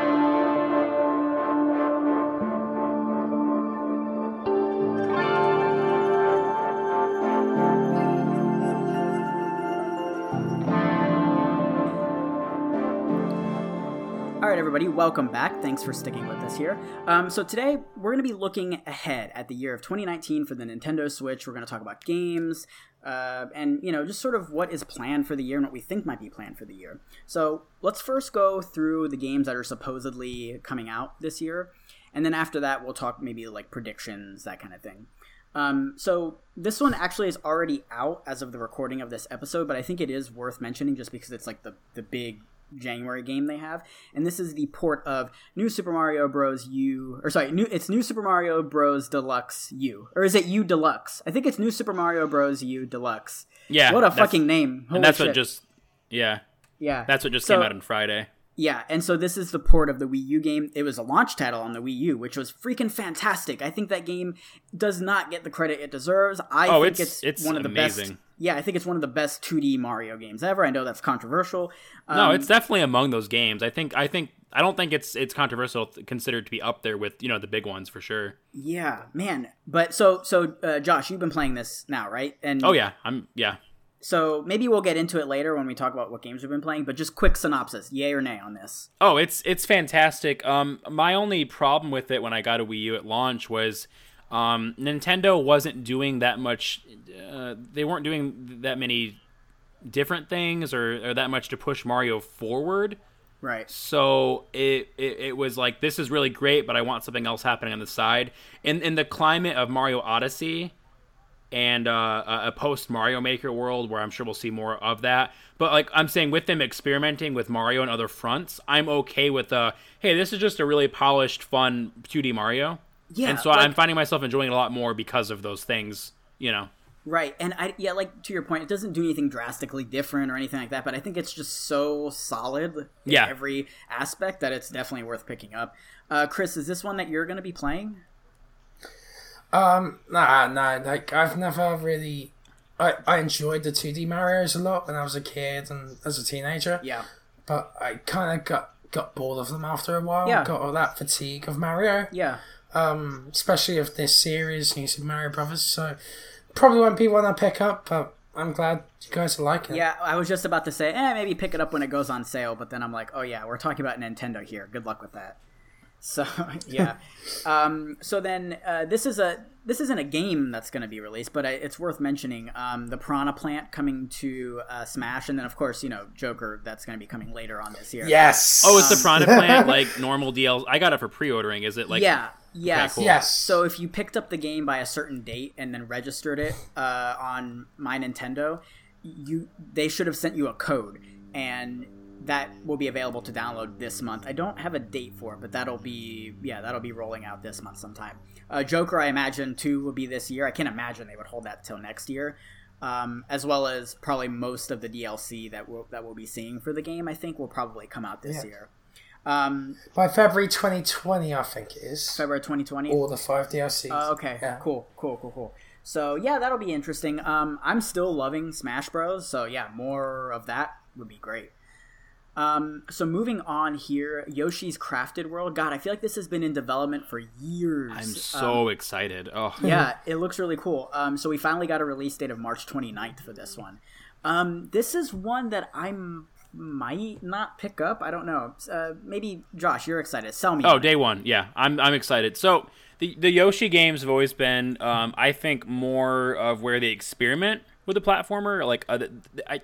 everybody, welcome back. Thanks for sticking with us here. Um, so today we're going to be looking ahead at the year of 2019 for the Nintendo Switch. We're going to talk about games, uh, and you know just sort of what is planned for the year and what we think might be planned for the year. So let's first go through the games that are supposedly coming out this year, and then after that we'll talk maybe like predictions that kind of thing. Um, so this one actually is already out as of the recording of this episode, but I think it is worth mentioning just because it's like the the big January game they have, and this is the port of New Super Mario Bros. U, or sorry, new it's New Super Mario Bros. Deluxe U, or is it U Deluxe? I think it's New Super Mario Bros. U Deluxe. Yeah, what a fucking name! Holy and that's shit. what just yeah, yeah, that's what just So- came out on Friday. Yeah, and so this is the port of the Wii U game. It was a launch title on the Wii U, which was freaking fantastic. I think that game does not get the credit it deserves. I Oh, think it's- it's, it's one of the best. Yeah, I think it's one of the best 2D Mario games ever. I know that's controversial. Um, No, it's definitely among those games. I think I think I don't think it's it's controversial considered to be up there with you know the big ones for sure. yeah, man. But so so uh, Josh, you've been playing this now, right? And Oh yeah, I'm yeah. So maybe we'll get into it later when we talk about what games we've been playing. But just quick synopsis: yay or nay on this? Oh, it's it's fantastic. Um, my only problem with it when I got a Wii U at launch was, um, Nintendo wasn't doing that much. Uh, they weren't doing that many different things or, or that much to push Mario forward. Right. So it, it it was like this is really great, but I want something else happening on the side. In in the climate of Mario Odyssey and uh, a post Mario Maker world, where I'm sure we'll see more of that. But like I'm saying, with them experimenting with Mario and other fronts, I'm okay with uh hey, this is just a really polished, fun 2D Mario. Yeah, and so like- I'm finding myself enjoying it a lot more because of those things. You know. Right, and I yeah, like to your point, it doesn't do anything drastically different or anything like that. But I think it's just so solid in Yeah. every aspect that it's definitely worth picking up. Uh, Chris, is this one that you're going to be playing? Um, nah, nah. Like I've never really. I, I enjoyed the 2D Mario's a lot when I was a kid and as a teenager. Yeah, But I kind of got got bored of them after a while. Yeah. Got all that fatigue of Mario. yeah, Um, especially of this series, New Super Mario Brothers. So probably won't be one I pick up, but I'm glad you guys are liking it. yeah. I was just about to say, eh, maybe pick it up when it goes on sale. But then I'm like, oh yeah, we're talking about Nintendo here. Good luck with that. So yeah, um, so then uh, this is a this isn't a game that's going to be released, but I, it's worth mentioning um, the Piranha Plant coming to uh, Smash, and then of course you know Joker that's going to be coming later on this year. Yes. Oh, is the Piranha Plant like normal DL? I got it for pre-ordering. Is it like yeah, yes, cool. Yes. So if you picked up the game by a certain date and then registered it uh, on My Nintendo, you they should have sent you a code, and that will be available to download this month. I don't have a date for it, but that'll be yeah, that'll be rolling out this month sometime. Uh, Joker, I imagine too, will be this year. I can't imagine they would hold that till next year. Um, as well as probably most of the DLC that we'll, that we'll be seeing for the game, I think will probably come out this Yeah. year. Um, By February 2020, I think it is. February 2020. All the five DLCs. Oh, okay. Yeah. Cool. Cool. Cool. Cool. So yeah, that'll be interesting. Um, I'm still loving Smash Bros. So yeah, more of that would be great. Um, so moving on here, Yoshi's Crafted World. God, I feel like this has been in development for years. I'm so excited. Oh, yeah, it looks really cool. Um, so we finally got a release date of March 29th for this one. Um, this is one that I might not pick up. I don't know. Uh, maybe Josh, you're excited. Sell me. Oh, day one. Yeah, I'm I'm excited. So the the Yoshi games have always been, um, I think, more of where they experiment with the platformer. Like, uh, I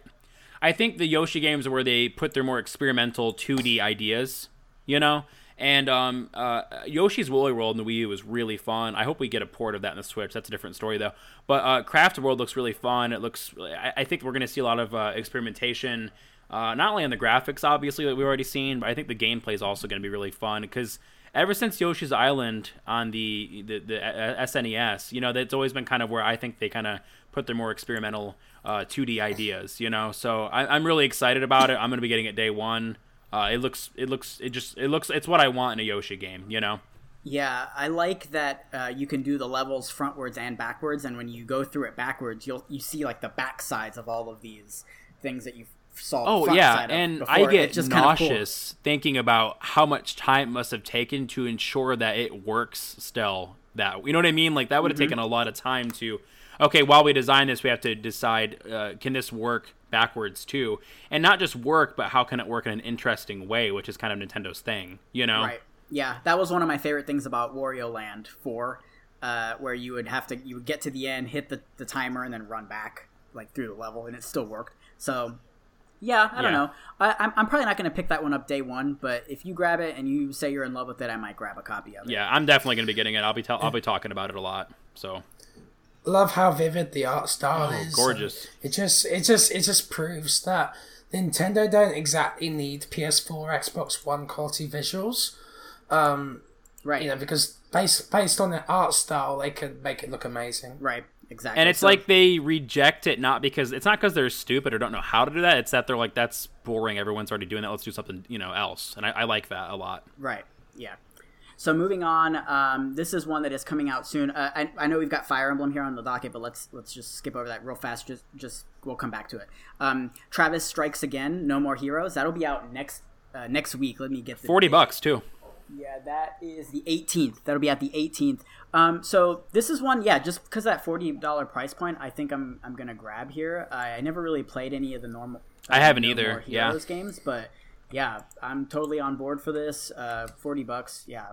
I think the Yoshi games are where they put their more experimental 2D ideas. You know. And um, uh, Yoshi's Woolly World in the Wii U was really fun. I hope we get a port of that in the Switch. That's a different story, though. But uh, Craft World looks really fun. It looks. I, I think we're going to see a lot of uh, experimentation uh, not only on the graphics, obviously, that we've already seen, but I think the gameplay is also going to be really fun because ever since Yoshi's Island on the the, the uh, SNES, you know, that's always been kind of where I think they kind of put their more experimental uh, 2D ideas, you know. So I, I'm really excited about it. I'm to be getting it day one. Uh, it looks, it looks, it just, it looks, it's what I want in a Yoshi game, you know. Yeah, I like that uh, you can do the levels frontwards and backwards, and when you go through it backwards, you'll you see like the back sides of all of these things that you saw. Oh yeah, and. I get just nauseous thinking about how much time it must have taken to ensure that it works still. That you know what I mean? Like that would have Mm-hmm. taken a lot of time to. Okay, while we design this, we have to decide uh, can this work backwards too, and not just work, but how can it work in an interesting way, which is kind of Nintendo's thing, you know? Right. Yeah, that was one of my favorite things about Wario Land 4, uh, where you would have to you would get to the end, hit the, the timer, and then run back. like through the level, and it still worked. So yeah, I don't know. I, I'm, I'm probably not going to pick that one up day one, but if you grab it and you say you're in love with it, I might grab a copy of it. Yeah, I'm definitely gonna be getting it. I'll be tell- I'll be talking about it a lot. So Love how vivid the art style Oh, is. gorgeous. It just it just it just proves that Nintendo don't exactly need PS4, Xbox One quality visuals. Um, Right. You know, because based based on the art style, they can make it look amazing. Right. Exactly. and it's So- like they reject it not because it's not because they're stupid or don't know how to do that. It's that they're like that's boring. Everyone's already doing that. Let's do something you know else. And I, I like that a lot. Right. Yeah. So moving on, um, this is one that is coming out soon. Uh, I, I know we've got Fire Emblem here on the docket, but let's let's just skip over that real fast. Just just we'll come back to it. Um, Travis strikes again. No more heroes. That'll be out next uh, next week. Let me get the Forty date. bucks too. Yeah, that is the 18th. That'll be at the 18th. Um, so this is one, yeah, just because that forty dollar price point, I think I'm I'm gonna grab here. I, I never really played any of the normal. I haven't No either, yeah. Heroes games, but yeah, I'm totally on board for this. Uh, forty bucks, yeah,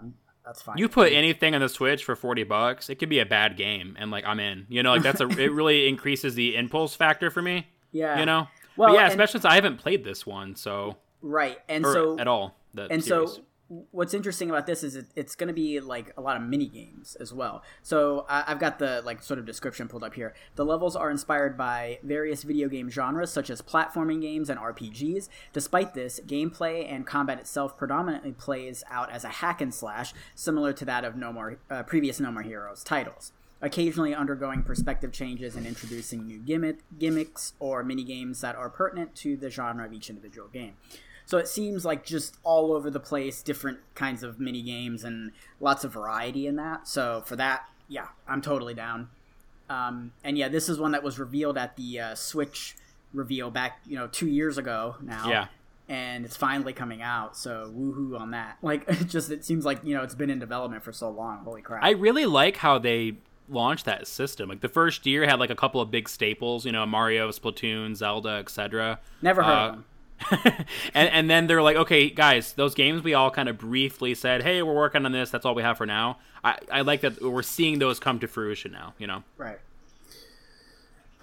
that's fine. You put anything on the Switch for forty bucks, it could be a bad game, and like I'm in. You know, like that's a it really increases the impulse factor for me. yeah, You know. Well, but yeah, especially since I haven't played this one, so right, and so at all. And series. so what's interesting about this is it, it's going to be like a lot of mini games as well. So I, i've got the like sort of description pulled up here. The levels are inspired by various video game genres such as platforming games and rpgs despite this gameplay and combat itself predominantly plays out as a hack and slash similar to that of no more uh, previous no more heroes titles. Occasionally undergoing perspective changes and introducing new gimmick, gimmicks or mini games that are pertinent to the genre of each individual game. So it seems like just all over the place, different kinds of mini games and lots of variety in that. So for that, yeah, I'm totally down. Um, and yeah, this is one that was revealed at the uh, Switch reveal back, you know, two years ago now. Yeah. And it's finally coming out, so woohoo on that. Like, it just it seems like you know it's been in development for so long. Holy crap! I really like how they launched that system. Like the first year had like a couple of big staples, you know, Mario, Splatoon, Zelda, etc. Never heard Uh, of them. and and then they're like, okay, guys, those games we all kind of briefly said, hey, we're working on this. That's all we have for now. I, I like that we're seeing those come to fruition now. You know, Right.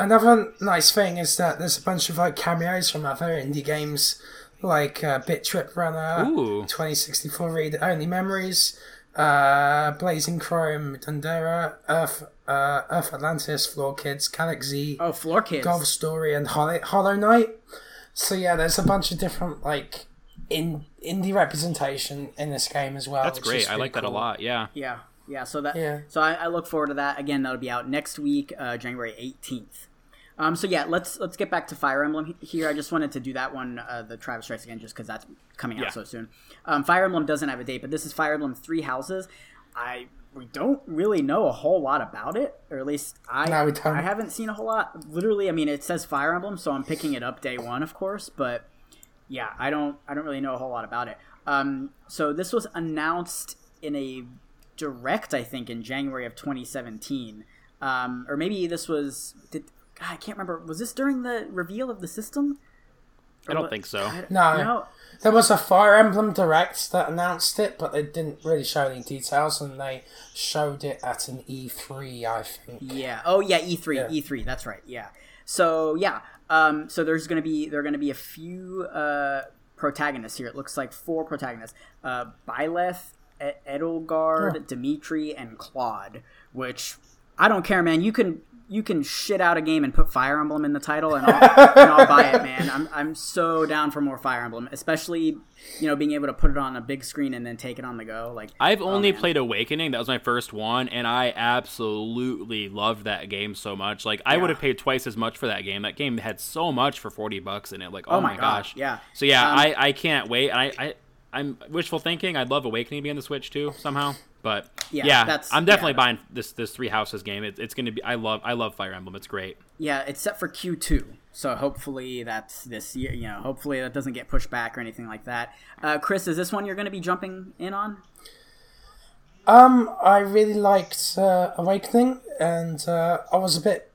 Another nice thing is that there's a bunch of like cameos from other indie games, like uh, Bit Trip Runner, Ooh. 2064 Read Only Memories, uh, Blazing Chrome, Dandara, Earth, uh, Earth Atlantis, Floor Kids, Galak-Z, Oh, Floor Kids. Golf Story, and Hollow, Hollow Knight. So yeah, there's a bunch of different like in indie representation in this game as well. that's great. I really like that a lot. Yeah. Yeah, yeah. So that. Yeah. So I, I look forward to that. Again, that'll be out next week, uh, January eighteenth. Um, so yeah, let's let's get back to Fire Emblem here. I just wanted to do that one, uh, the Travis Strikes Again, just because that's coming out Yeah. so soon. Um, Fire Emblem doesn't have a date, but this is Fire Emblem Three Houses. I we don't really know a whole lot about it, or at least I no, I haven't seen a whole lot. Literally, I mean, it says Fire Emblem, so I'm picking it up day one, of course, but yeah, I don't I don't really know a whole lot about it. Um, so this was announced in a direct, I think, in January of 2017, um, or maybe this was. Did, God, I can't remember. Was this during the reveal of the system? I don't think so. No. No. There was a Fire Emblem Direct that announced it, but they didn't really show any details, and they showed it at an E3, I think. Yeah. Oh yeah, E3. Yeah. E3. That's right. Yeah. So yeah. Um, so there's gonna be there are gonna be a few uh, protagonists here. It looks like four protagonists: uh, Byleth, Edelgard, Dimitri, and Claude. Which I don't care, man. You can you can shit out a game and put Fire Emblem in the title, and I'll, and I'll buy it, man. I'm I'm so down for more Fire Emblem, especially you know being able to put it on a big screen and then take it on the go. Like I've oh, only man. played Awakening. That was my first one, and I absolutely loved that game so much. Like I would have paid twice as much for that game. That game had so much for forty bucks in it. Like oh, my my God, gosh, yeah. So yeah, Um, I I can't wait. I I I'm wishful thinking. I'd love Awakening to be on the Switch too somehow. But Yeah, yeah, that's- I'm definitely yeah. buying this this Three Houses game. It, it's gonna be. I love I love Fire Emblem. It's great. Yeah, it's set for Q2. So hopefully that's this year. You know, hopefully that doesn't get pushed back or anything like that. Uh, Chris, is this one you're going to be jumping in on? Um, I really liked uh, Awakening, and uh, I was a bit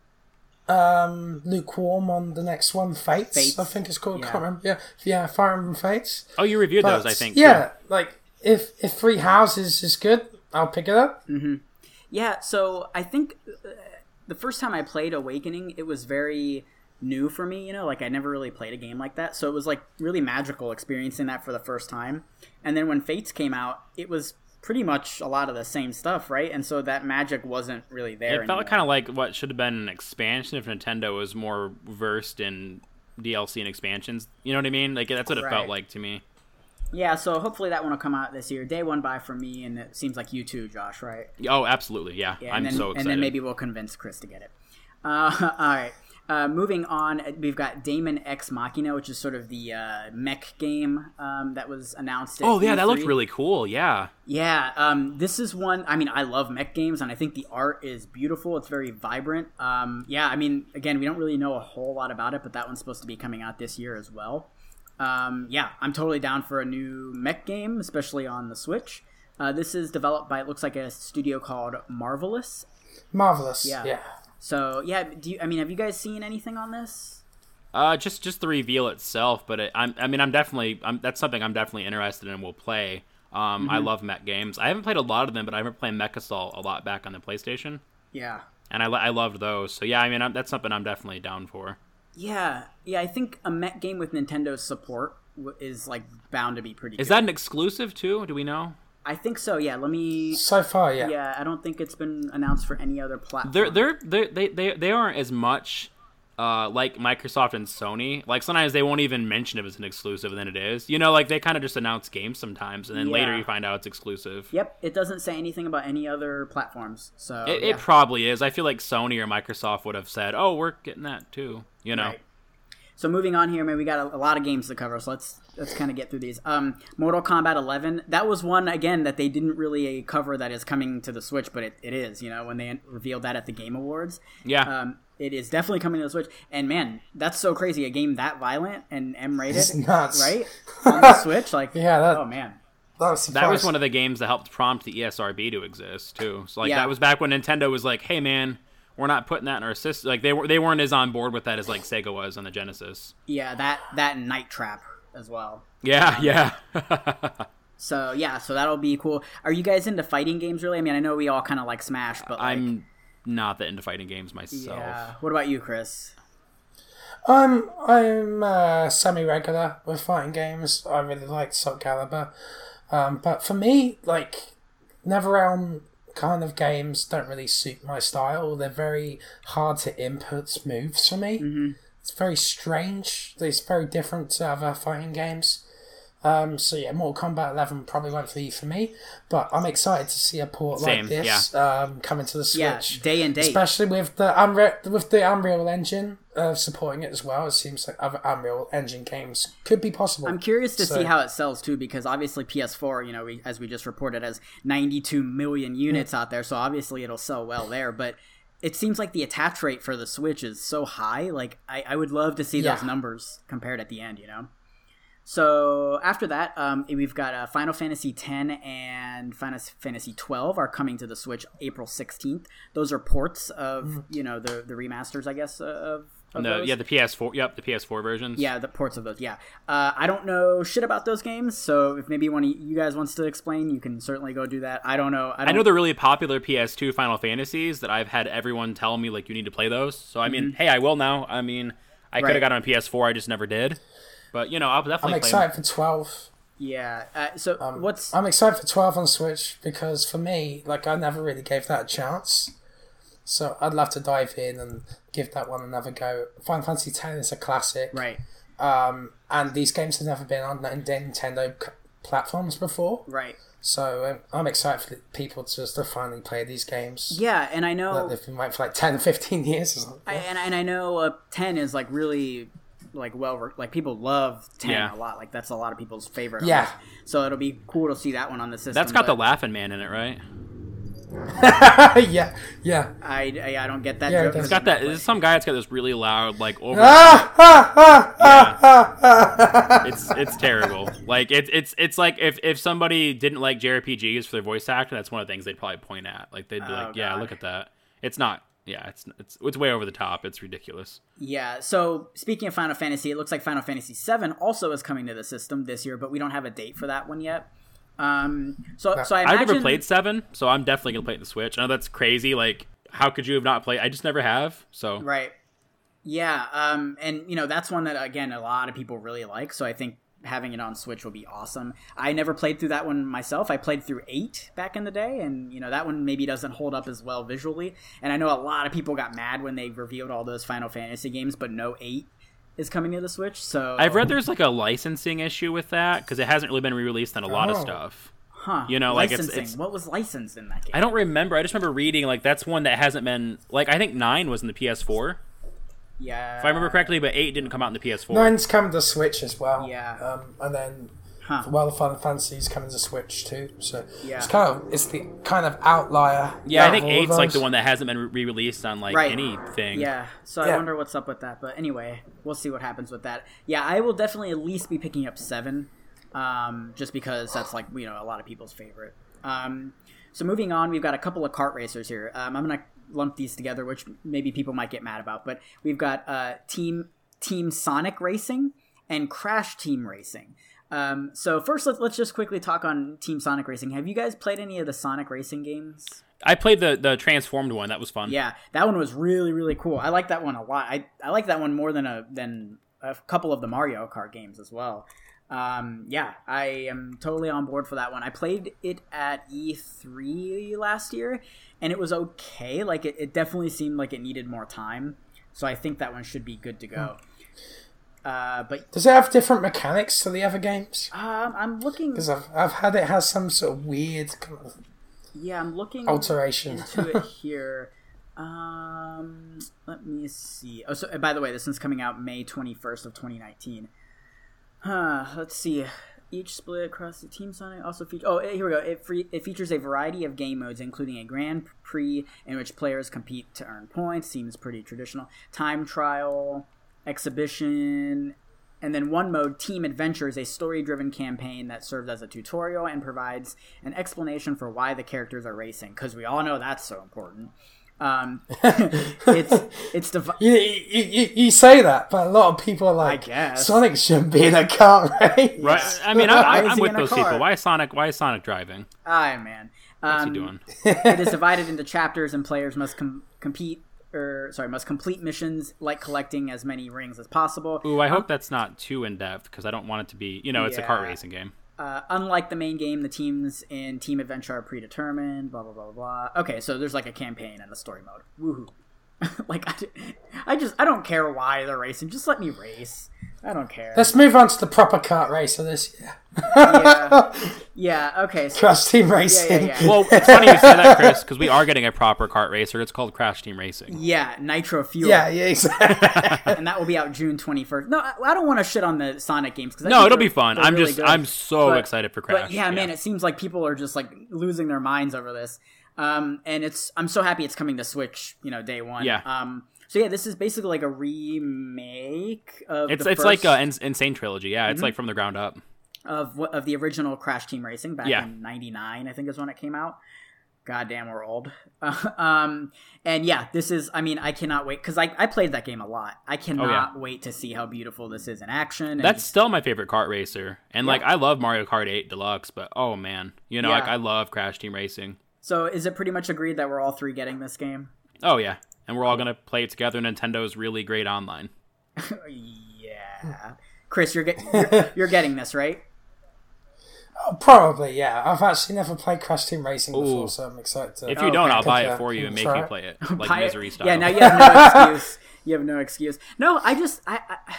um, lukewarm on the next one, Fates. Fates, I think it's called. yeah. Can't remember. Yeah, yeah, Fire Emblem Fates. Oh, you reviewed But, those, I think. Yeah, too. like if if Three Houses is good, I'll pick it up. Yeah, so I think uh, the first time I played Awakening, it was very new for me. You know, like I never really played a game like that, so it was like really magical experiencing that for the first time. And then when Fates came out, it was pretty much a lot of the same stuff, right? And so that magic wasn't really there. It felt kind of like what should have been an expansion if Nintendo was more versed in DLC and expansions. You know what I mean? Like that's what it felt like to me. Yeah, so hopefully that one will come out this year. Day one buy for me, and it seems like you too, Josh, right? Oh, absolutely. Yeah, Yeah, I'm then, so excited. And then maybe we'll convince Chris to get it. Uh, all right. Uh, moving on, we've got Daemon X Machina, which is sort of the uh, mech game um, that was announced. At oh yeah, that looked really cool. Yeah. Yeah, um, this is one. I mean, I love mech games, and I think the art is beautiful. It's very vibrant. Um, yeah, I mean, again, we don't really know a whole lot about it, but that one's supposed to be coming out this year as well. Um, yeah, I'm totally down for a new mech game, especially on the Switch. Uh, this is developed by it looks like a studio called Marvelous. Marvelous. Yeah. Yeah. So yeah, do you? I mean, have you guys seen anything on this? Uh, just just the reveal itself, but it, I'm I mean I'm definitely I'm, that's something I'm definitely interested in. and will play. Um, I love mech games. I haven't played a lot of them, but I remember playing Mech Assault a lot back on the PlayStation, Yeah. and I, I loved those. So yeah, I mean I'm, that's something I'm definitely down for. Yeah, yeah. I think a mech game with Nintendo's support is like bound to be pretty. Is good. that an exclusive too? Do we know? I think so. Yeah. Let me. So far, yeah. Yeah, I don't think it's been announced for any other platform. They're they're, they're they they they aren't as much uh, like Microsoft and Sony. Like sometimes they won't even mention if it's an exclusive, and then it is. You know, like they kind of just announce games sometimes, and then later you find out it's exclusive. Yep, it doesn't say anything about any other platforms. So It, yeah. it probably is. I feel like Sony or Microsoft would have said, "Oh, we're getting that too." You know. Right. So moving on here, man, we got a, a lot of games to cover. So let's let's kind of get through these. Um, Mortal Kombat 11. That was one again that they didn't really cover that is coming to the Switch, but it, it is. You know, when they revealed that at the Game Awards. Yeah. Um, it is definitely coming to the Switch, and man, that's so crazy. A game that violent and M rated, right? On the Switch, like, Yeah, that- oh man, That was, That was one of the games that helped prompt the ESRB to exist too. So like Yeah. that was back when Nintendo was like, "Hey man, we're not putting that in our system." Like they were they weren't as on board with that as like Sega was on the Genesis. yeah, that that Night Trap as well. Yeah, yeah. So yeah, so that'll be cool. Are you guys into fighting games? Really? I mean, I know we all kind of like Smash, but like, I'm not that into fighting games myself. yeah. What about you, Chris? Um, I'm uh, semi-regular with fighting games. I really like Soul Calibur, um, but for me, like NetherRealm kind of games don't really suit my style. They're very hard to input moves for me. Mm-hmm. It's very strange. It's very different to other fighting games. Um, so yeah, Mortal Kombat 11 probably won't be for me, but I'm excited to see a port Same, like this um, coming to the Switch. Yeah, Switch. day and date. Especially with the Unreal, with the Unreal Engine uh, supporting it as well, it seems like other Unreal Engine games could be possible. I'm curious to So- see how it sells too, because obviously PS4, you know, we, as we just reported, has 92 million units out there, so obviously it'll sell well there. But it seems like the attach rate for the Switch is so high. Like, I, I would love to see those numbers compared at the end, you know. So after that, um, we've got uh, Final Fantasy X and Final Fantasy XII are coming to the Switch April 16th. Those are ports of you know the the remasters, I guess, uh, of. No, those. yeah, the PS4. Yep, the PS4 versions. Yeah, the ports of those. Yeah, uh, I don't know shit about those games, so if maybe one of you guys wants to explain, you can certainly go do that. I don't know. I, I don't, know they're really popular PS2 Final Fantasies that I've had everyone tell me like you need to play those. So I mean, hey, I will now. I mean, I could Mm-hmm. Have got on PS4, I just never did. But you know, I'll definitely. I'm definitely play 'em. excited for 12. Yeah. Uh, so Um, what's I'm excited for 12 on Switch because for me, like, I never really gave that a chance. So I'd love to dive in and give that one another go. Final Fantasy X is a classic. right? Um, and these games have never been on Nintendo c- platforms before. Right. So um, I'm excited for people to just to finally play these games. Yeah, and I know, That they've been waiting for like 10, 15 years or something. I, and, and I know uh, ten is like really like well re- like people love ten Yeah. a lot. Like that's a lot of people's favorite. Yeah. So it'll be cool to see that one on the system. That's got the Laughing Man in it, right? yeah, yeah. I, I I don't get that. Yeah, joke. It it's got that. There's some guy that's got this really loud, like over. Ah, ah, ah, ah, ah, ah. it's it's terrible. Like it's it's it's like if if somebody didn't like JRPGs for their voice actor, that's one of the things they'd probably point at. Like they'd be Oh, like, "Yeah, look at that." It's not. Yeah, it's it's it's way over the top. It's ridiculous. Yeah. So speaking of Final Fantasy, it looks like Final Fantasy VII also is coming to the system this year, but we don't have a date for that one yet. Um. So so I I've never played seven, so I'm definitely gonna play it the Switch. I know that's crazy. Like, how could you have not played? I just never have. So right. Yeah, um, and you know that's one that again a lot of people really like. So I think having it on Switch will be awesome. I never played through that one myself. I played through eight back in the day, and you know that one maybe doesn't hold up as well visually. And I know a lot of people got mad when they revealed all those Final Fantasy games, but no eight is coming to the Switch. So I've read there's like a licensing issue with that because it hasn't really been re-released on a lot of Oh. stuff. huh, you know, like, it's- it's- what was licensed in that game? I don't remember. I just remember reading like that's one that hasn't been like I think nine was in the PS4 yeah, if I remember correctly, but eight didn't come out in the PS4. Nine's coming to Switch as well. Yeah. Um, and then Huh. well, the Final Fantasy's coming to Switch too. So Yeah. it's kind of it's the kind of outlier. yeah, I think of all of eight's like the one that hasn't been re-released on like Right. anything. Yeah, so I wonder what's up with that. But anyway, we'll see what happens with that. Yeah, I will definitely at least be picking up seven, um, just because that's like you know a lot of people's favorite. Um, so moving on, we've got a couple of kart racers here. Um, I'm gonna lump these together, which maybe people might get mad about. But we've got uh, team Team Sonic Racing and Crash Team Racing. Um, so first, let's let's just quickly talk on Team Sonic Racing. Have you guys played any of the Sonic Racing games? I played the the transformed one. That was fun. Yeah, that one was really really cool. I like that one a lot. I I like that one more than a than a couple of the Mario Kart games as well. Um, yeah, I am totally on board for that one. I played it at E3 last year, and it was okay. Like it, it definitely seemed like it needed more time. So I think that one should be good to go. Uh, but Does it have different mechanics to the other games? um, I'm looking. Because I've, I've had it has some sort of weird kind of Yeah, I'm looking alteration. into it here. Um, let me see. Oh, so uh, by the way, this one's coming out May 21st of 2019. Huh, let's see. Each split across the Team Sonic also features. Oh, eh, here we go. It, free, it features a variety of game modes, including a Grand Prix in which players compete to earn points. Seems pretty traditional. Time trial, exhibition, and then one mode, Team Adventure, is a story driven campaign that serves as a tutorial and provides an explanation for why the characters are racing, because we all know that's so important. Um, it's it's div- You, you, you, you say that, but a lot of people are like, guess. Sonic shouldn't be in a car race. Right. I mean, Why I'm, I'm with those car? people. Why is Sonic? Why is Sonic driving? Ah, man. What's Um, he doing? it is divided into chapters, and players must com- compete or sorry, must complete missions like collecting as many rings as possible. Ooh, I hope that's not too in depth because I don't want it to be. You know, it's a kart racing game. Uh, unlike the main game, the teams in Team Adventure are predetermined. Blah blah blah blah. blah. Okay, so there's like a campaign and a story mode. Woohoo! like I, I just I don't care why they're racing. Just let me race. I don't care. Let's move on to the proper kart race of this year. yeah, yeah. Okay. So, Crash Team Racing. yeah, yeah. Well, it's funny you say that, Chris, because we are getting a proper kart racer. It's called Crash Team Racing. yeah, Nitro Fuel. yeah, yeah, exactly. and that will be out June 21st. No, I, I don't want to shit on the Sonic games because No, it'll be fun. I'm just, I'm so But- excited for Crash. But yeah, man, it seems like people are just like losing their minds over this. Um, and it's I'm so happy it's coming to Switch, you know, day one. Yeah. Um, so yeah, this is basically like a remake of it's the it's like first- Mm-hmm. a Ins- insane trilogy. Yeah, it's like from the ground up. of of the original Crash Team Racing back Yeah. in '99, I think is when it came out. God damn, we're old. um, and yeah, this is. I mean, I cannot wait because I, I played that game a lot. I cannot wait to see how beautiful this is in action. Oh, That's still my favorite kart racer, and like I love Mario Kart 8 Deluxe, but oh man, you know, like I love Crash Team Racing. So. Is it pretty much agreed that we're all three getting this game? Oh yeah, and we're all gonna play it together. Nintendo's really great online. yeah, Chris, you're, get, you're you're getting this right. Oh, probably, yeah. I've actually never played Crash Team Racing before, Ooh. so I'm excited to. If you Oh, don't, okay. I'll buy it for you and make Try you play it like Buy it- misery style. Yeah, now you have no excuse. You have no excuse. No, I just I, I like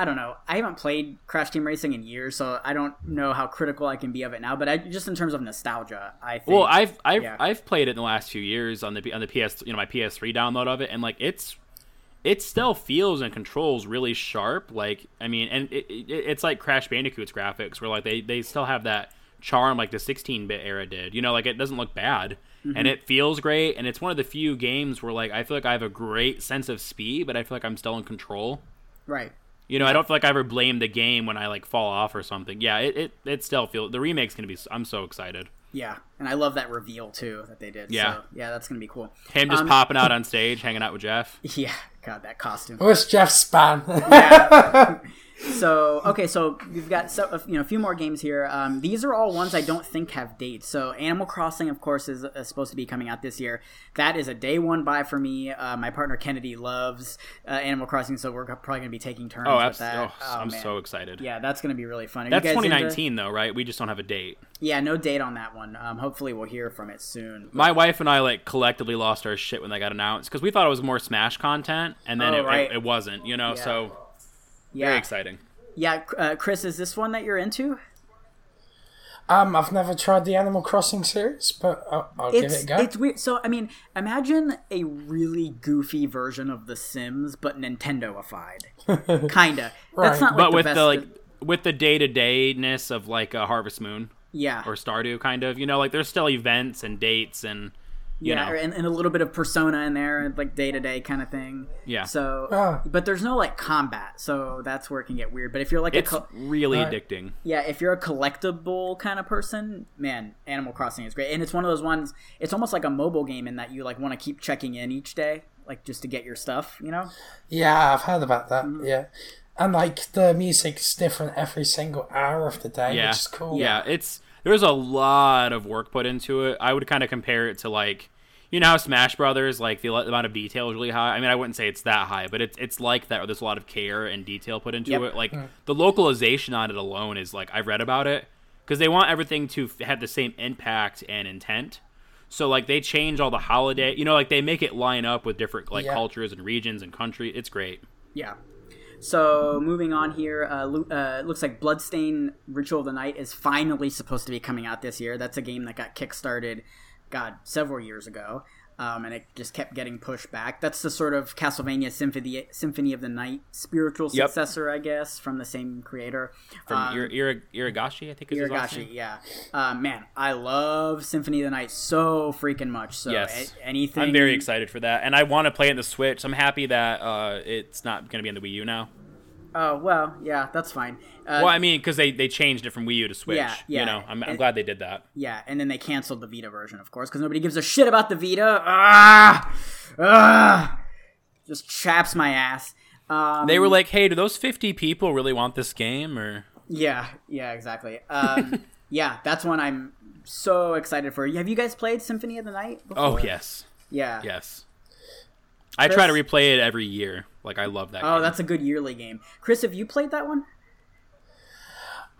I don't know. I haven't played Crash Team Racing in years, so I don't know how critical I can be of it now. But I, just in terms of nostalgia, I think. Well, I've I've Yeah. I've played it in the last few years on the on the PS you know my PS3 download of it, and like it's it still feels and controls really sharp. Like I mean, and it, it, it's like Crash Bandicoot's graphics, where like they they still have that charm like the 16-bit era did. You know, like it doesn't look bad. Mm-hmm. And it feels great, and it's one of the few games where like I feel like I have a great sense of speed, but I feel like I'm still in control. right. You know, I don't feel like I ever blame the game when I like fall off or something. Yeah, it it, it still feels the remake's gonna be. I'm so excited. Yeah, and I love that reveal too that they did. Yeah. so, yeah, that's gonna be cool. Him just Um, popping out on stage, hanging out with Jeff. Yeah, God, that costume. Where's Jeff Span? yeah, So okay, so we've got so, you know a few more games here. Um, these are all ones I don't think have dates. So Animal Crossing, of course, is uh, supposed to be coming out this year. That is a day one buy for me. Uh, my partner Kennedy loves uh, Animal Crossing, so we're probably going to be taking turns Oh, absolutely. that. Oh, I'm man. so excited. Yeah, that's going to be really fun. Are you That's guys into- 2019 though, right? We just don't have a date. Yeah, no date on that one. Um, hopefully, we'll hear from it soon. My wife and I like collectively lost our shit when they got announced because we thought it was more Smash content, and then Oh, it, right. it, it wasn't. You know, Yeah. so Yeah, very exciting. yeah. Uh, Chris, is this one that you're into? Um, I've never tried the Animal Crossing series, but I'll, I'll give it a go. it's weird. So I mean, imagine a really goofy version of The Sims, but Nintendo-ified. Kinda. Right. That's not like but the with best. the like with the day to dayness of like a Harvest Moon yeah, or Stardew, kind of. You know, like there's still events and dates and you yeah, know. and, and a little bit of Persona in there, like day to day kind of thing. Yeah. So, Ah. but there's no like combat, so that's where it can get weird. But if you're like it's a co- really Right. addicting. yeah, if you're a collectible kind of person, man, Animal Crossing is great, and it's one of those ones. It's almost like a mobile game in that you like want to keep checking in each day, like just to get your stuff. You know? Yeah, I've heard about that. Mm-hmm. Yeah, and like the music's different every single hour of the day, Yeah. which is cool. Yeah, it's there's a lot of work put into it. I would kind of compare it to like you know how Smash Brothers like the amount of detail is really high. I mean, I wouldn't say it's that high, but it's it's like that. There's a lot of care and detail put into Yep. it. Like the localization on it alone is like I've read about it because they want everything to f- have the same impact and intent. So like they change all the holiday, you know, like they make it line up with different like Yeah. cultures and regions and country. It's great. Yeah. So moving on here, uh, uh, looks like Bloodstained Ritual of the Night is finally supposed to be coming out this year. That's a game that got kickstarted, God, several years ago, um, and it just kept getting pushed back. That's the sort of Castlevania Symphony Symphony of the Night spiritual Yep. successor, I guess, from the same creator. From Um, Ir- Ir- Iragashi, I think is his last Iragashi, name. yeah. Uh, man, I love Symphony of the Night so freaking much. So Yes. a- anything. I'm very excited for that, and I want to play it in the Switch. I'm happy that uh, it's not going to be on the Wii U now. Oh well, yeah, that's fine. Uh, well, I mean, because they, they changed it from Wii U to Switch. Yeah, yeah. You know, I'm, I'm And- glad they did that. Yeah, and then they canceled the Vita version, of course, because nobody gives a shit about the Vita. Ah, ah, just chaps my ass. Um, They were like, "Hey, do those 50 people really want this game?" Or yeah, yeah, exactly. Um, yeah, that's one I'm so excited for. Have you guys played Symphony of the Night? Before? oh yes, yeah, yes. I try to replay it every year. Like I love that. Oh, game. that's a good yearly game. Chris, have you played that one?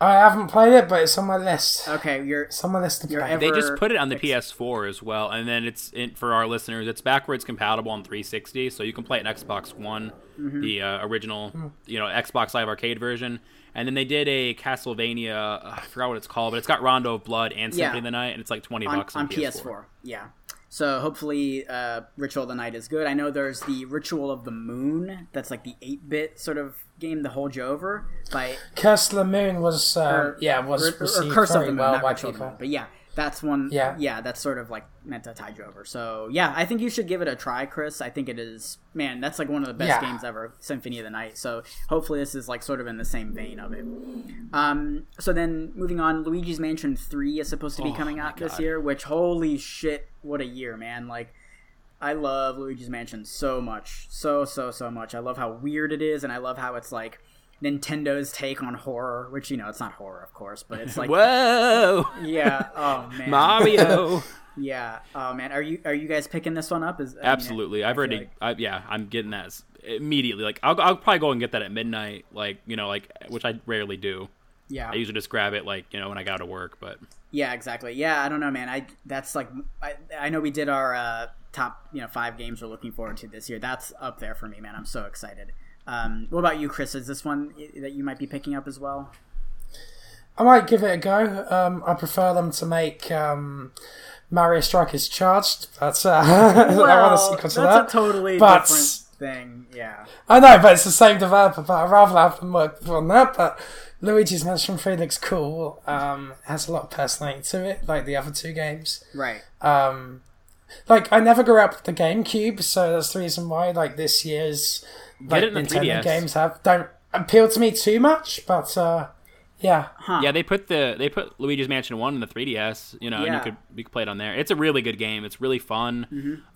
I haven't played it, but it's on my list. Okay, you're. It's on my list to play. They just put it on the Ex- PS4 as well, and then it's in, for our listeners. It's backwards compatible on 360, so you can play it on Xbox One, Mm-hmm. the uh, original, Hmm. you know, Xbox Live Arcade version. And then they did a Castlevania. Uh, I forgot what it's called, but it's got Rondo of Blood and Yeah. Symphony of the Night, and it's like 20 on, bucks on, on PS4. Yeah. So hopefully, uh, Ritual of the Night is good. I know there's the Ritual of the Moon. That's like the 8-bit sort of game to hold you over by Curse of the Moon was, uh, or- yeah, was or, or received Curse of the Moon, well by Ritual of the people. Moon. But yeah, that's one. Yeah. yeah, that's sort of like meant to tide you over. So yeah, I think you should give it a try, Chris. I think it is. Man, that's like one of the best Yeah. games ever, Symphony of the Night. So hopefully this is like sort of in the same vein of it. Um, so then moving on, Luigi's Mansion Three is supposed to be coming Oh my out this year. Which holy shit, what a year, man! Like. I love Luigi's Mansion so much. So, so, so much. I love how weird it is, and I love how it's like Nintendo's take on horror, which, you know, it's not horror, of course, but it's like. Whoa, Yeah. Oh, man. Mario! Yeah. Oh, man. Are you are you guys picking this one up? Is Absolutely, I I've feel already. like- I, yeah, I'm getting that immediately. Like I'll, I'll probably go and get that at midnight. Like you know, like which I rarely do. yeah. I usually just grab it like you know when I got to work, but. Yeah, exactly. Yeah, I don't know, man. I that's like I, I know we did our uh, top you know five games we're looking forward to this year. That's up there for me, man. I'm so excited. Um, what about you, Chris? Is this one that you might be picking up as well? I might give it a go. Um, I prefer them to make um, Mario Strikers Charged, but uh, I want a sequel to that's that. a totally but- different thing. Yeah. I know, but it's the same developer, but I'd rather have them work on that. But Luigi's Mansion 3 looks cool. Um, has a lot of personality to it, like the other two games. Right. Um, like, I never grew up with the GameCube, so that's the reason why, like, this year's like, it in the Nintendo 3DS. games have don't appeal to me too much, but uh, Yeah. Huh. Yeah, they put the they put Luigi's Mansion One in the 3DS. You know, and you could you could play it on there. It's a really good game. It's really fun.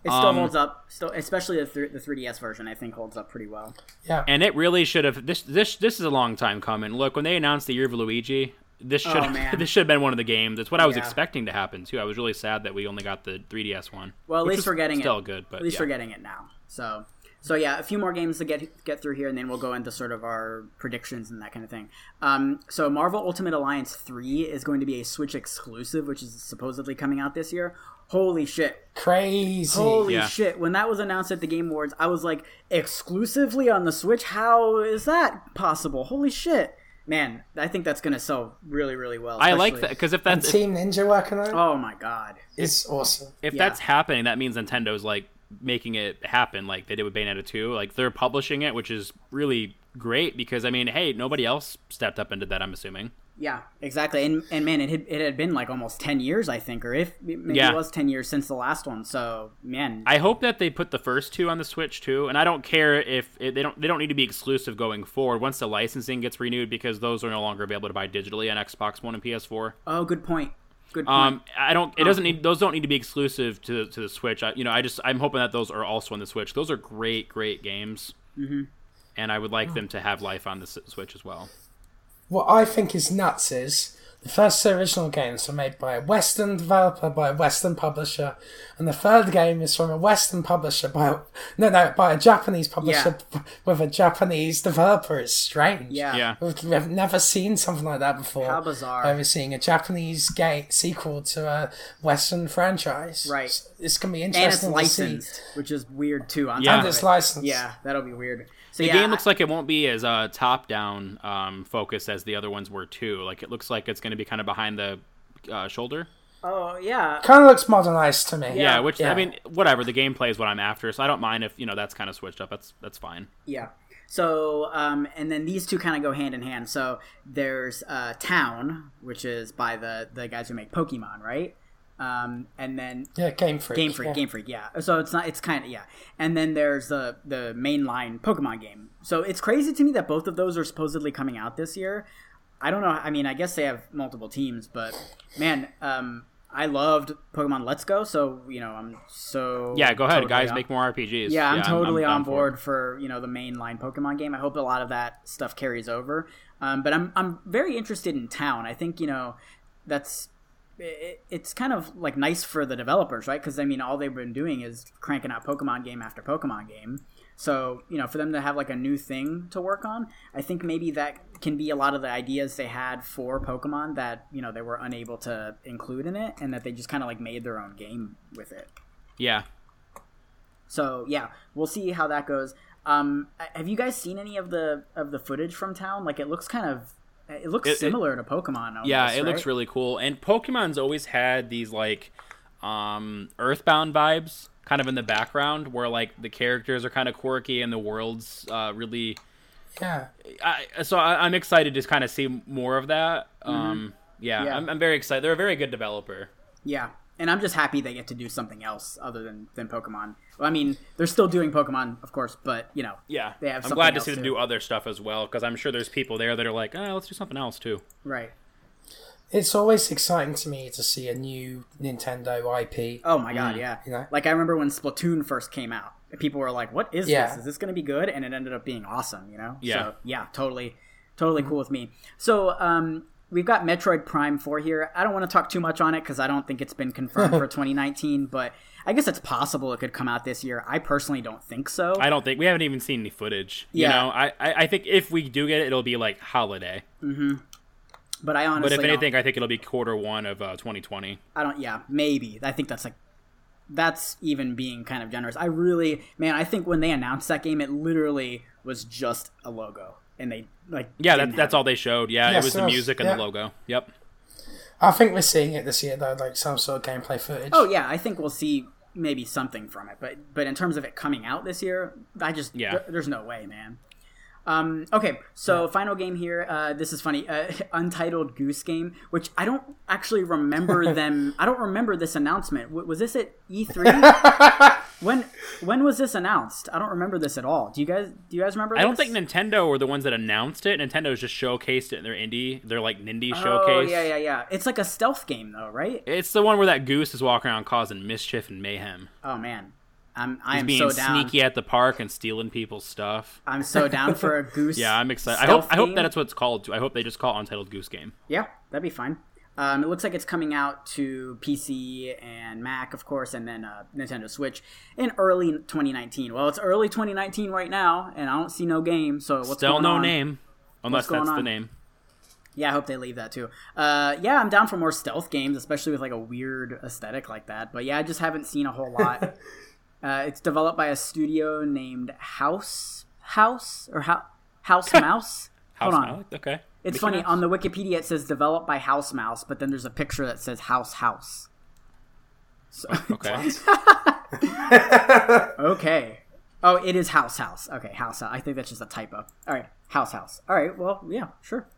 It still Um, holds up. Still, especially the th- the 3DS version, I think holds up pretty well. Yeah. And it really should have this this this is a long time coming. Look, when they announced the year of Luigi, this should Oh, this should have been one of the games. That's what I was Yeah. expecting to happen too. I was really sad that we only got the 3DS one. Well, at least we're getting still it. good, but at least yeah. we're getting it now. So, so yeah, a few more games to get get through here, and then we'll go into sort of our predictions and that kind of thing. Um, so, Marvel Ultimate Alliance three is going to be a Switch exclusive, which is supposedly coming out this year. Holy shit! Crazy. Holy Yeah. shit! When that was announced at the Game Awards, I was like, exclusively on the Switch? How is that possible? Holy shit! Man, I think that's gonna sell really, really well. I like that because if and that's if, Team Ninja working on it. Oh my god! It's awesome. if yeah. that's happening, that means Nintendo's like making it happen, like they did with Bayonetta 2. Like they're publishing it, which is really great because I mean, hey, nobody else stepped up into that. I'm assuming. Yeah, exactly. And and man, it had, it had been like almost ten years, I think, or if maybe Yeah. it was ten years since the last one. So man, I hope that they put the first two on the Switch too, and I don't care if it, they don't they don't need to be exclusive going forward once the licensing gets renewed because those are no longer available to buy digitally on Xbox One and PS4. oh, good point. Good point. Um, I don't. It doesn't need. Those don't need to be exclusive to to the Switch. I, you know, I just I'm hoping that those are also on the Switch. Those are great, great games. Mm-hmm. And I would like them to have life on the Switch as well. What I think is nuts is the first two original games were made by a Western developer by a Western publisher, and the third game is from a Western publisher by a, no no by a Japanese publisher with a Japanese developer. It's strange. yeah. Yeah. We've, we've never seen something like that before. How bizarre. Where we're seeing a Japanese game sequel to a Western franchise. Right. It's, it's gonna be And it's interesting to licensed, see. which is weird too. On Yeah. top And of it's it. licensed. Yeah, that'll be weird. So The yeah, game looks like it won't be as uh, top down um, focused as the other ones were too. Like it looks like it's going to be kind of behind the uh, shoulder. oh yeah, Kind of looks modernized to me. Yeah, which Yeah. I mean, whatever. The gameplay is what I'm after, so I don't mind if you know that's kind of switched up. That's that's fine. Yeah. So, um, and then these two kind of go hand in hand. So there's uh, Town, which is by the the guys who make Pokemon, right? Um, and then Yeah, Game Freak. Game Freak, yeah. Game Freak, yeah. So it's not, it's kind of yeah. And then there's the the mainline Pokemon game. So it's crazy to me that both of those are supposedly coming out this year. I don't know. I mean, I guess they have multiple teams, but man, um, I loved Pokemon Let's Go. So you know, I'm so Yeah, go ahead, totally guys. on- Make more RPGs. yeah, I'm totally down on board it. for, you know the mainline Pokemon game. I hope a lot of that stuff carries over. Um, but I'm I'm very interested in Town. I think you know that's it, it's kind of like nice for the developers, right? Because I mean, all they've been doing is cranking out Pokemon game after Pokemon game. So you know, for them to have like a new thing to work on, I think maybe that can be a lot of the ideas they had for Pokemon that you know they were unable to include in it, and that they just kind of like made their own game with it. Yeah, So yeah, we'll see how that goes. Um, have you guys seen any of the of the footage from town? Like it looks kind of, it looks It- it- similar to Pokemon. Almost, yeah, it right? looks really cool. And Pokemon's always had these like um, Earthbound vibes, kind of in the background, where like the characters are kind of quirky and the world's uh, really. Yeah. I, so I, I'm excited to kind of see more of that. Um, yeah, Mm-hmm. Yeah. I'm, I'm very excited. They're a very good developer. Yeah, and I'm just happy they get to do something else other than than Pokemon. Well, I mean, they're still doing Pokemon, of course, but you know, Yeah, They have some. I'm something glad to else see them to- do other stuff as well because I'm sure there's people there that are like, oh, let's do something else too. right? It's always exciting to me to see a new Nintendo IP. Oh my god, yeah. you know? Like I remember when Splatoon first came out, people were like, "What is Yeah. this? Is this going to be good?" And it ended up being awesome. You know? Yeah. So, yeah, totally, totally cool with me. So, um, we've got Metroid Prime Four here. I don't want to talk too much on it because I don't think it's been confirmed for 2019, but I guess it's possible it could come out this year. I personally don't think so. I don't think we haven't even seen any footage. You Yeah. know, I, I, I think if we do get it, it'll be like holiday. Mm-hmm. but I honestly, But if anything, I think it'll be quarter one of uh, 2020. I don't. Yeah, maybe. I think that's like that's even being kind of generous. I really, man, I think when they announced that game, it literally was just a logo, and they like Yeah, that, that's all they showed. Yeah, Yes, it was the music and yeah. the logo. Yep. I think we're seeing it this year though, like some sort of gameplay footage. Oh yeah, I think we'll see maybe something from it, but but in terms of it coming out this year, I just Yeah. there- there's no way, man. Um, okay, so final game here. Uh, this is funny. Uh, Untitled Goose Game, which I don't actually remember them. I don't remember this announcement. W- was this at E3? When when was this announced? I don't remember this at all. Do you guys do you guys remember? I don't think Nintendo were the ones that announced it. Nintendo's just showcased it in their indie, their like Nindy showcase. Oh showcase. yeah, yeah, yeah. It's like a stealth game though, right? It's the one where that goose is walking around causing mischief and mayhem. Oh man, I'm I He's am being so down. sneaky at the park and stealing people's stuff. I'm so down for a goose. Yeah, I'm excited. I hope stealth I hope game. that's what it's called. Too. I hope they just call it Untitled Goose Game. Yeah, that'd be fine. Um, it looks like it's coming out to PC and Mac, of course, and then uh, Nintendo Switch in early 2019. Well, it's early 2019 right now, and I don't see no game. So what's Still no on? name, unless that's the name. Yeah, I hope they leave that too. Uh, yeah, I'm down for more stealth games, especially with like a weird aesthetic like that. But yeah, I just haven't seen a whole lot. uh, it's developed by a studio named House House or Ho- House Mouse. House Hold on. Mouse? Okay. It's Mickey funny Mouse? on the Wikipedia it says developed by House Mouse, but then there's a picture that says House House. So, Okay. okay. Oh, it is House House. Okay, House House. I think that's just a typo. All right, House House. All right. Well, yeah, sure.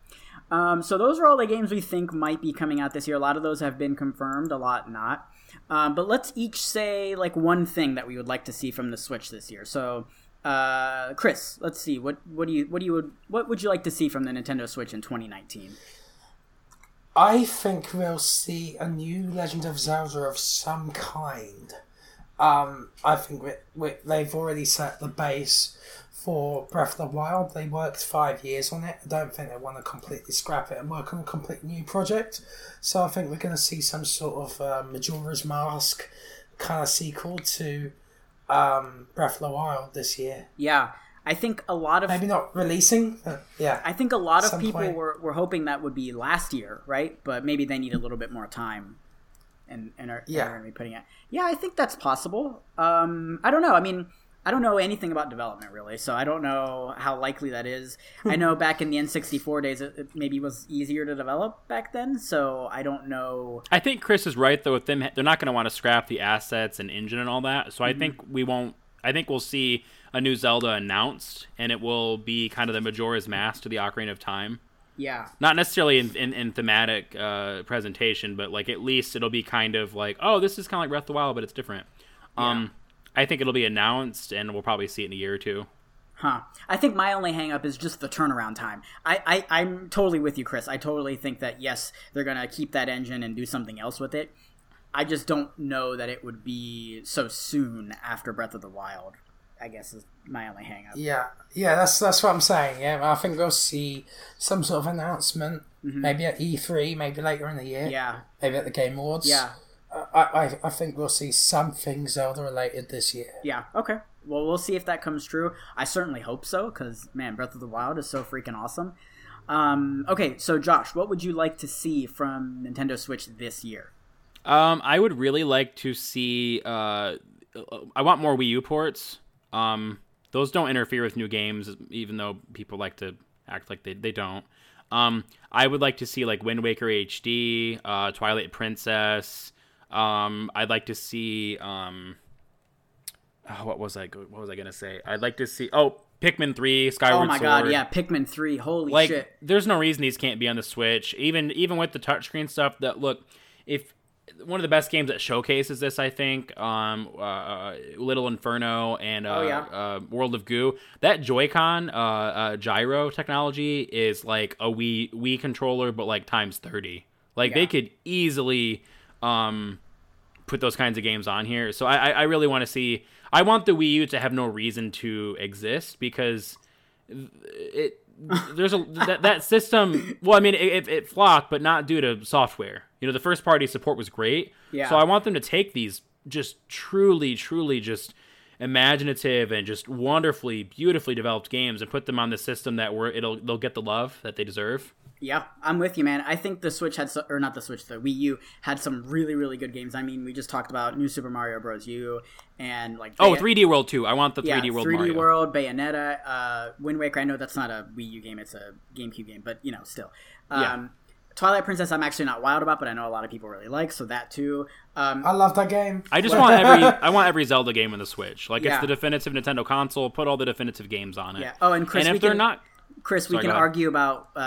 Um, so those are all the games we think might be coming out this year. A lot of those have been confirmed, a lot not. Um, but let's each say like one thing that we would like to see from the Switch this year. So, uh, Chris, let's see what what do you what do you what would you like to see from the Nintendo Switch in 2019? I think we'll see a new Legend of Zelda of some kind. Um, I think we, we, they've already set the base for Breath of the Wild. They worked five years on it. I don't think they want to completely scrap it and work on a complete new project. So I think we're going to see some sort of uh, Majora's Mask kind of sequel to um, Breath of the Wild this year. Yeah, I think a lot of Maybe not releasing, yeah. I think a lot of people point. were, were hoping that would be last year, right? But maybe they need a little bit more time, and and are, Yeah. are going to be putting it. Yeah, I think that's possible. Um, I don't know. I mean, I don't know anything about development really, so I don't know how likely that is. I know back in the N64 days, it, it maybe was easier to develop back then, so I don't know. I think Chris is right though. With them, they're not going to want to scrap the assets and engine and all that. So I Mm-hmm. think we won't. I think we'll see a new Zelda announced, and it will be kind of the Majora's Mask to the Ocarina of Time. Yeah, Not necessarily in, in, in thematic uh, presentation, but like at least it'll be kind of like, oh, this is kind of like Breath of the Wild, but it's different. Um, I think it'll be announced, and we'll probably see it in a year or two. Huh. I think my only hang up is just the turnaround time. I, I, I'm totally with you, Chris. I totally think that, yes, they're going to keep that engine and do something else with it. I just don't know that it would be so soon after Breath of the Wild, I guess is my only hang up. Yeah, yeah, that's that's what I'm saying. Yeah, I think we'll see some sort of announcement, maybe at E3, maybe later in the year, Mm-hmm. Yeah. maybe at the Game Awards. Yeah. I, I, I think we'll see something Zelda related this year. Yeah. Okay. Well, we'll see if that comes true. I certainly hope so, because, man, Breath of the Wild is so freaking awesome. Um, okay, so Josh, what would you like to see from Nintendo Switch this year? Um, I would really like to see. Uh, I want more Wii U ports. Um, those don't interfere with new games, even though people like to act like they, they don't. Um, I would like to see like Wind Waker HD, uh, Twilight Princess. Um, I'd like to see. Um, oh, what was I? go- What was I gonna say? I'd like to see. Oh, Pikmin Three, Skyward Oh my Sword. god, yeah, Pikmin 3. Holy like shit. there's no reason these can't be on the switch even even with the touchscreen stuff that look if one of the best games that showcases this i think um uh, uh, little inferno and uh, Oh, yeah. uh world of goo that joy-con uh, uh gyro technology is like a wii wii controller but like times 30 like Yeah. they could easily um put those kinds of games on here. So I, I- really want to see. I want the Wii U to have no reason to exist because it there's a that, that system. Well, I mean, it, it, it flopped, but not due to software. You know, the first party support was great. Yeah. So I want them to take these just truly, truly just imaginative and just wonderfully, beautifully developed games and put them on the system that where it'll they'll get the love that they deserve. Yeah, I'm with you, man. I think the Switch had, so, or not the Switch, the Wii U had some really, really good games. I mean, we just talked about New Super Mario Bros. U and like Oh, Bay- 3D World too. I want the 3D yeah, World 3D Mario. World, Bayonetta, uh, Wind Waker. I know that's not a Wii U game; it's a GameCube game, but you know, still. Um, Yeah. Twilight Princess, I'm actually not wild about, but I know a lot of people really like, so that too. Um, I love that game. I just want every I want every Zelda game on the Switch. Like Yeah. it's the definitive Nintendo console. Put all the definitive games on it. Yeah. Oh, and Chris, and we if they're can- not, Chris, we Sorry, can argue about uh,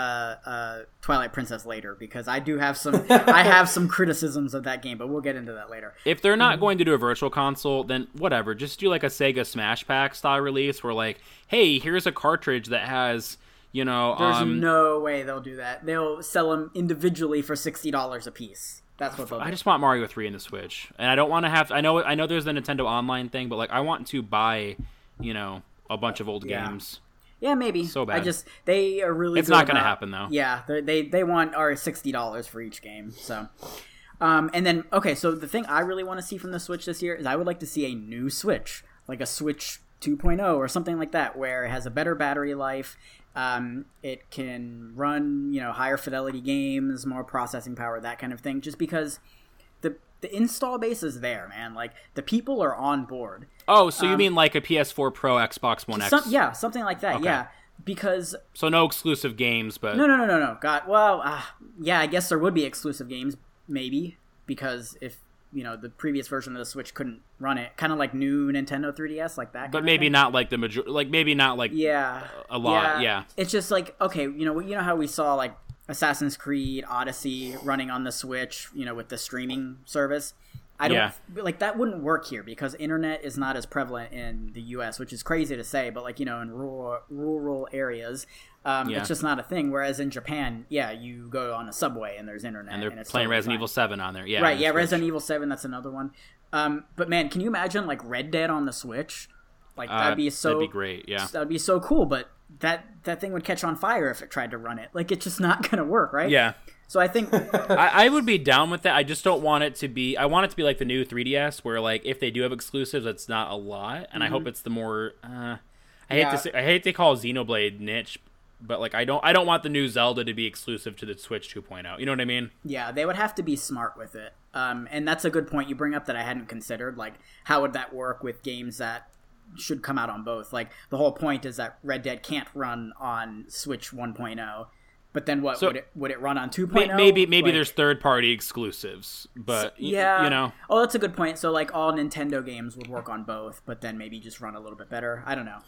uh, Twilight Princess later because I do have some I have some criticisms of that game, but we'll get into that later. If they're Mm-hmm. not going to do a virtual console, then whatever. Just do like a Sega Smash Pack style release where like, hey, here's a cartridge that has, you know, There's um, no way they'll do that. They'll sell them individually for sixty dollars a piece. That's what they'll do. I just want Mario 3 in the Switch. And I don't want to have I know I know there's the Nintendo online thing, but like I want to buy, you know, a bunch of old Yeah. games. Yeah, maybe. So bad. I just they are really. It's not gonna happen, though. Yeah, they they they want our sixty dollars for each game. So, um, and then okay, so the thing I really want to see from the Switch this year is I would like to see a new Switch, like a Switch 2.0 or something like that, where it has a better battery life. Um, it can run you know higher fidelity games, more processing power, that kind of thing. Just because the install base is there, man. Like the people are on board. Oh, so you mean like a PS4 Pro, Xbox One X? Um, Some, yeah, something like that. Yeah, because So no exclusive games, but No, no, no, no, no. God, well, uh, yeah, I guess there would be exclusive games, maybe, because if you know the previous version of the Switch couldn't run it, kind of like new Nintendo 3DS, like that. but maybe not like the major like maybe not like Yeah, a lot, yeah. It's just like okay, you know, you know how we saw like Assassin's Creed Odyssey running on the Switch, you know, with the streaming service. I don't Yeah. like that wouldn't work here because internet is not as prevalent in the U.S., which is crazy to say, but like you know, in rural rural areas, um, Yeah. it's just not a thing. Whereas in Japan, yeah, you go on a subway and there's internet, and they're it's playing totally Resident fine. Evil 7 on there. Yeah. Right, yeah, Switch. Resident Evil Seven. That's another one. Um, but man, can you imagine like Red Dead on the Switch? Like Uh, that'd be so That'd be great. Yeah. that'd be so cool. But that that thing would catch on fire if it tried to run it. Like it's just not gonna work, right? Yeah. So I think I, I would be down with that. I just don't want it to be. I want it to be like the new 3DS, where like if they do have exclusives, it's not a lot, and I hope it's the more. Uh, I hate Yeah. to say, I hate to call Xenoblade niche, but like I don't I don't want the new Zelda to be exclusive to the Switch 2.0. You know what I mean? yeah, they would have to be smart with it. Um, and that's a good point you bring up that I hadn't considered. Like, how would that work with games that should come out on both? Like, the whole point is that Red Dead can't run on Switch 1.0. But then what So- would it would it run on 2.0? May- maybe maybe Like- there's third party exclusives, but y- yeah you know. oh that's a good point so like all nintendo games would work on both but then maybe just run a little bit better i don't know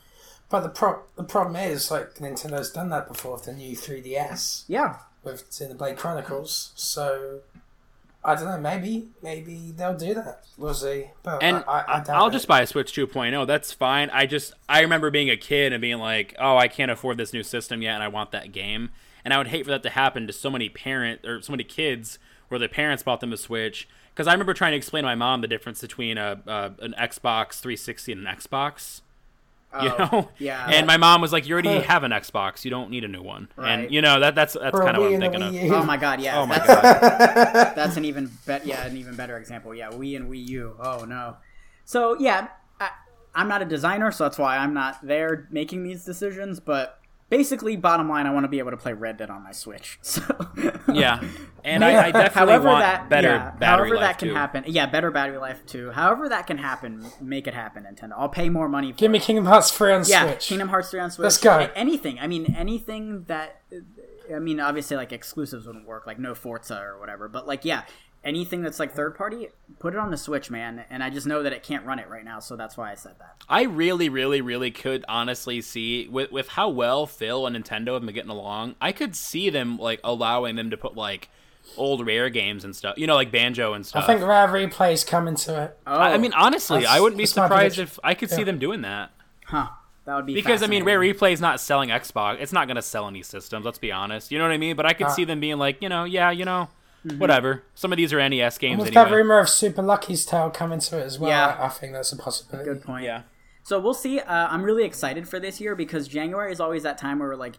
But the pro- the problem is, like Nintendo's done that before with the new 3DS yeah with Xenoblade Chronicles. So I don't know. Maybe maybe they'll do that. We'll see. But And I, I, I doubt I'll it. just buy a Switch 2.0. That's fine. I just I remember being a kid and being like, "Oh, I can't afford this new system yet, and I want that game." And I would hate for that to happen to so many parent or so many kids where their parents bought them a Switch. Because I remember trying to explain to my mom the difference between a, a an Xbox 360 and an Xbox. You Oh, know, yeah. And my mom was like, "You already have an Xbox. You don't need a new one." Right. And you know that that's that's kind of what I'm thinking of. Oh my god yeah Oh my that's, god! that's an even bet yeah an even better example yeah wii and wii u oh no. so yeah I, i'm not a designer so that's why i'm not there making these decisions but basically bottom line i want to be able to play red dead on my switch so Yeah, and I, I definitely however want that better yeah, battery however life that can too. happen yeah better battery life too however that can happen make it happen nintendo i'll pay more money for Give me. Kingdom Hearts 3 on Switch. yeah Switch. kingdom hearts 3 on switch Let's go. Anything i mean anything that i mean obviously like exclusives wouldn't work like no forza or whatever but like yeah anything that's like third party put it on the switch man and i just know that it can't run it right now so that's why i said that I really, really, really could honestly see with with how well Phil and Nintendo have been getting along. I could see them like allowing them to put like old rare games and stuff. You know, like banjo and stuff. I think Rare Replay's coming to it. oh I I mean, honestly, That's- I wouldn't be surprised if I could see them doing that. huh that would be Because I mean, Rare fascinating. Replay is not selling Xbox. It's not going to sell any systems. Let's be honest. You know what I mean? But I could uh, see them being like, you know, yeah, you know, Mm-hmm. whatever. Some of these are NES games With anyway. that rumor of Super Lucky's Tale coming to it as well, Yeah. I, I think that's a possibility. good point Yeah. So we'll see. Uh, I'm really excited for this year because January is always that time where like,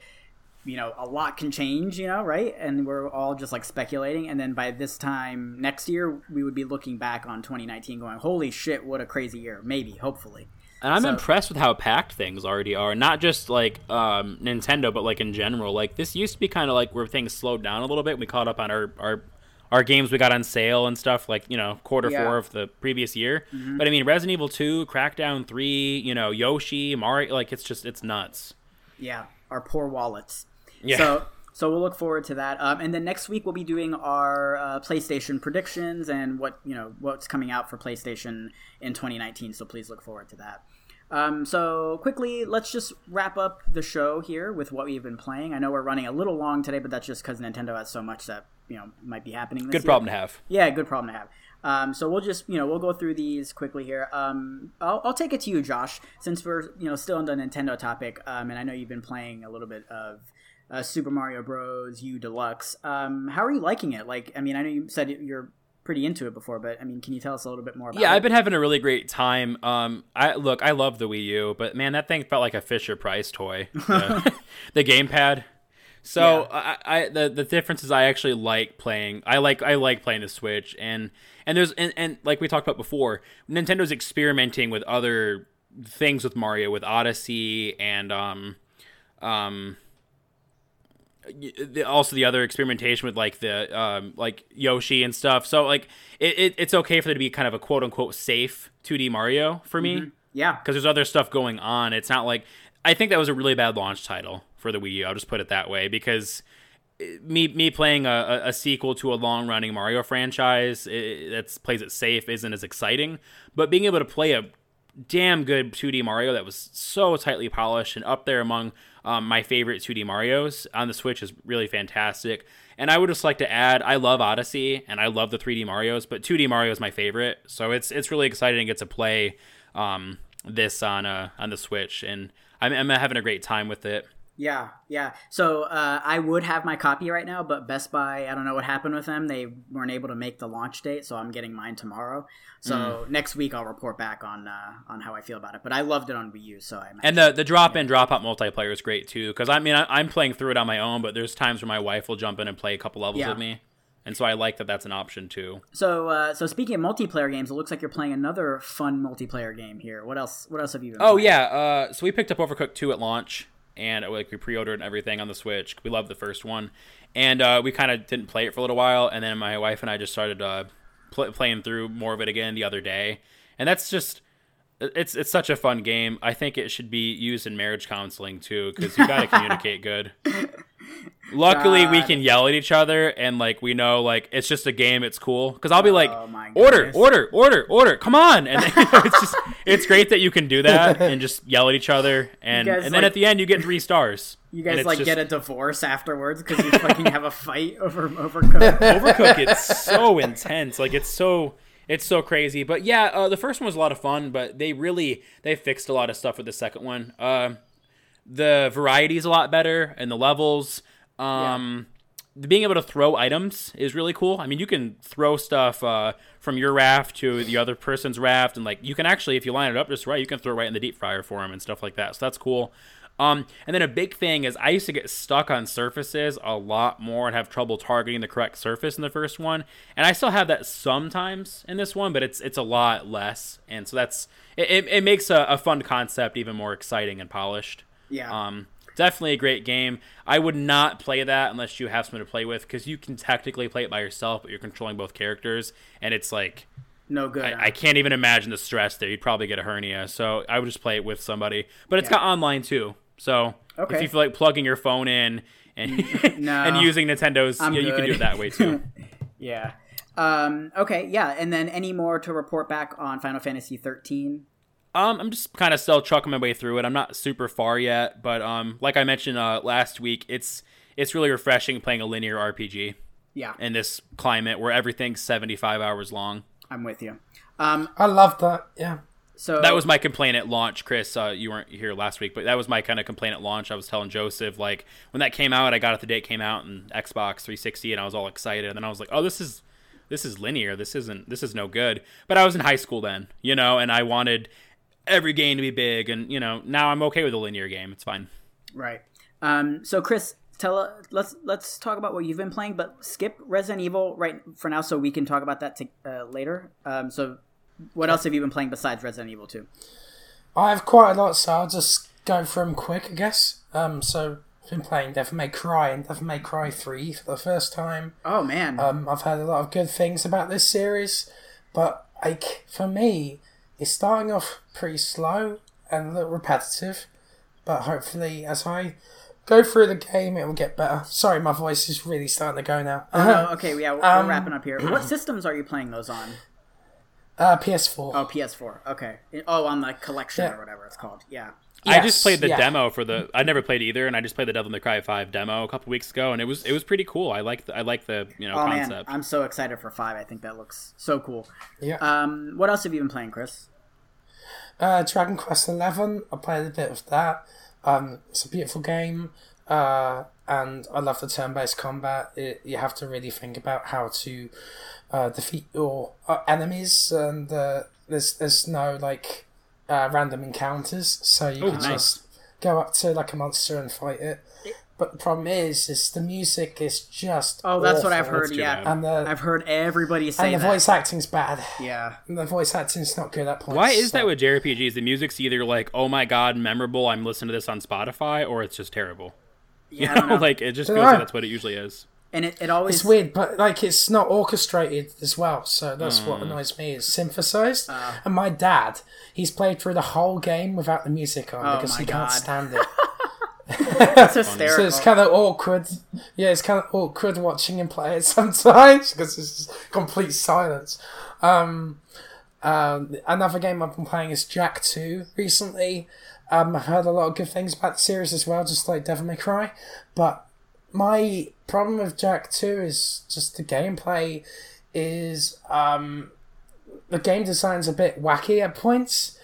you know, a lot can change, you know, right? And we're all just like speculating. And then by this time next year, we would be looking back on 2019 going, holy shit, what a crazy year. Maybe, hopefully. And I'm So- impressed with how packed things already are. Not just like um, Nintendo, but like in general. Like this used to be kind of like where things slowed down a little bit. We caught up on our our our games we got on sale and stuff. Like you know quarter Yeah. four of the previous year. But I mean Resident Evil Two, Crackdown Three, you know Yoshi, Mario. Like it's just it's nuts. Yeah, our poor wallets. Yeah. So so we'll look forward to that. Um, and then next week we'll be doing our uh, PlayStation predictions and what you know what's coming out for PlayStation in 2019. So please look forward to that. Um, so quickly, let's just wrap up the show here with what we've been playing. I know we're running a little long today, but that's just because Nintendo has so much that you know might be happening. Good year. problem to have. Yeah, good problem to have. Um, so we'll just you know we'll go through these quickly here. Um, I'll, I'll take it to you, Josh, since we're you know still on the Nintendo topic, um, and I know you've been playing a little bit of uh, Super Mario Bros. U Deluxe. Um, how are you liking it? Like, I mean, I know you said you're pretty into it before, but I mean, can you tell us a little bit more about Yeah, it? I've been having a really great time. Um, I look, I love the Wii U, but man, that thing felt like a Fisher Price toy. The, the gamepad. So I, I, the the difference is I actually like playing. I like I like playing the Switch, and and there's and, and like we talked about before, Nintendo's experimenting with other things with Mario, with Odyssey, and um, um, also the other experimentation with like the um like Yoshi and stuff. So like it, it it's okay for there to be kind of a quote unquote safe 2D Mario for me yeah, because there's other stuff going on. It's not like I think that was a really bad launch title for the Wii U. I'll just put it that way because eh, me me playing a, a- a sequel to a long running Mario franchise that plays it safe isn't as exciting. But being able to play a damn good 2D Mario that was so tightly polished and up there among um, my favorite 2D Marios on the Switch is really fantastic. And I would just like to add, I love Odyssey and I love the 3D Mario's, but 2D Mario is my favorite. So it's it's really exciting to get to play um, this on uh, on the Switch, and I'm, I'm having a great time with it. Yeah, yeah. So uh, I would have my copy right now, but Best Buy, I don't know what happened with them. They weren't able to make the launch date, so I'm getting mine tomorrow. So Mm. next week I'll report back on uh, on how I feel about it. But I loved it on Wii U, so I And the the drop in drop out multiplayer is great too, because I mean I, I'm playing through it on my own, but there's times where my wife will jump in and play a couple levels Yeah. with me, and so I like that that's an option too. so uh, so speaking of multiplayer games, it looks like you're playing another fun multiplayer game here. What else? What else have you? Oh playing? yeah, uh, so we picked up Overcooked 2 at launch, and uh, like we pre-ordered everything on the Switch. We loved the first one, and uh, we kind of didn't play it for a little while, and then my wife and I just started uh, pl- playing through more of it again the other day, and that's just. It's it's such a fun game. I think it should be used in marriage counseling too, because you got to communicate good. Luckily, we can yell at each other, and like we know, like it's just a game. It's cool. Because I'll be like, Oh, order, order, order, order. Come on, and then, it's just it's great that you can do that and just yell at each other, and guys, and then like- at the end you get three stars. You guys like just- get a divorce afterwards because you fucking have a fight over Overcooked. Overcooked. It's so intense. Like it's so it's so crazy. But yeah, uh, the first one was a lot of fun, but they really they fixed a lot of stuff with the second one. Um, the variety is a lot better and the levels. Um, Being able to throw items is really cool. I mean, you can throw stuff uh, from your raft to the other person's raft, and like you can actually, if you line it up just right, you can throw it right in the deep fryer for them and stuff like that. So that's cool. Um, and then a big thing is I used to get stuck on surfaces a lot more and have trouble targeting the correct surface in the first one, and I still have that sometimes in this one, but it's it's a lot less, and so that's it. It, makes a, a fun concept even more exciting and polished. Yeah. Um, definitely a great game. I would not play that unless you have someone to play with because you can technically play it by yourself, but you're controlling both characters, and it's like no good. I, I can't even imagine the stress there. You'd probably get a hernia. So I would just play it with somebody. But it's got online too. So Okay. if you feel like plugging your phone in and No. and using Nintendo's, yeah, you can do it that way too. Yeah. Um, okay, yeah, and then any more to report back on Final Fantasy 13? Um, I'm just kind of still chucking my way through it. I'm not super far yet, but um, like I mentioned uh, last week, it's it's really refreshing playing a linear RPG Yeah, in this climate where everything's 75 hours long. I'm with you. Um, I love that. Yeah. So That was my complaint at launch, Chris. Uh, you weren't here last week, but that was my kind of complaint at launch. I was telling Joseph like when that came out, I got it the day it came out and Xbox 360, and I was all excited. And then I was like, oh, this is this is linear. This isn't this is no good. But I was in high school then, you know, and I wanted every game to be big, and you know, now I'm okay with a linear game. It's fine. right. Um, so Chris, tell uh, let's let's talk about what you've been playing, but skip Resident Evil right for now, so we can talk about that to, uh, later. Um, so what else have you been playing besides Resident Evil 2? I have quite a lot, so I'll just go through them quick, I guess. Um, so I've been playing Devil May Cry and Devil May Cry 3 for the first time. Oh man, Um, I've heard a lot of good things about this series, but like for me, it's starting off pretty slow and a little repetitive. But hopefully, as I go through the game, it will get better. Sorry, my voice is really starting to go now. Oh, okay, yeah, we're, Um, we're wrapping up here. What systems are you playing those on? Uh, PS4. Oh, PS4. Okay. Oh, on the collection Yeah. or whatever it's called. Yeah. I just played the yeah. demo for the. I never played either, and I just played the Devil May Cry Five demo a couple weeks ago, and it was it was pretty cool. I like the, I like the you know Oh man, concept. I'm so excited for five. I think that looks so cool. Yeah. Um, what else have you been playing, Chris? Uh, Dragon Quest Eleven. I played a bit of that. Um, it's a beautiful game, uh, and I love the turn-based combat. It, you have to really think about how to uh, defeat your uh, enemies, and uh, there's there's no like uh, random encounters, so you Oh, can nice. just go up to like a monster and fight it. But the problem is, is the music is just Oh, that's what I've heard. Yeah, bad. And the I've heard everybody say and the that. voice acting's bad. yeah. And the voice acting's not good at points. Why is that with JRPGs? The music's either like, oh my god, memorable, I'm listening to this on Spotify, or it's just terrible. You Yeah, I don't know, know. like it just Don't feels like that's what it usually is. And it, it always It's weird, but like it's not orchestrated as well, so that's what Hmm. annoys me. It's synthesized, Ah. and my dad, he's played through the whole game without the music on Oh because my he can't stand it. It's hysterical. so it's kind of awkward. Yeah, it's kind of awkward watching him play it sometimes because it's just complete silence. Um, um, another game I've been playing is Jak Two recently. Um, I've heard a lot of good things about the series as well, just like Devil May Cry. But my problem with Jak Two is just the gameplay is um, the game design's a bit wacky at points,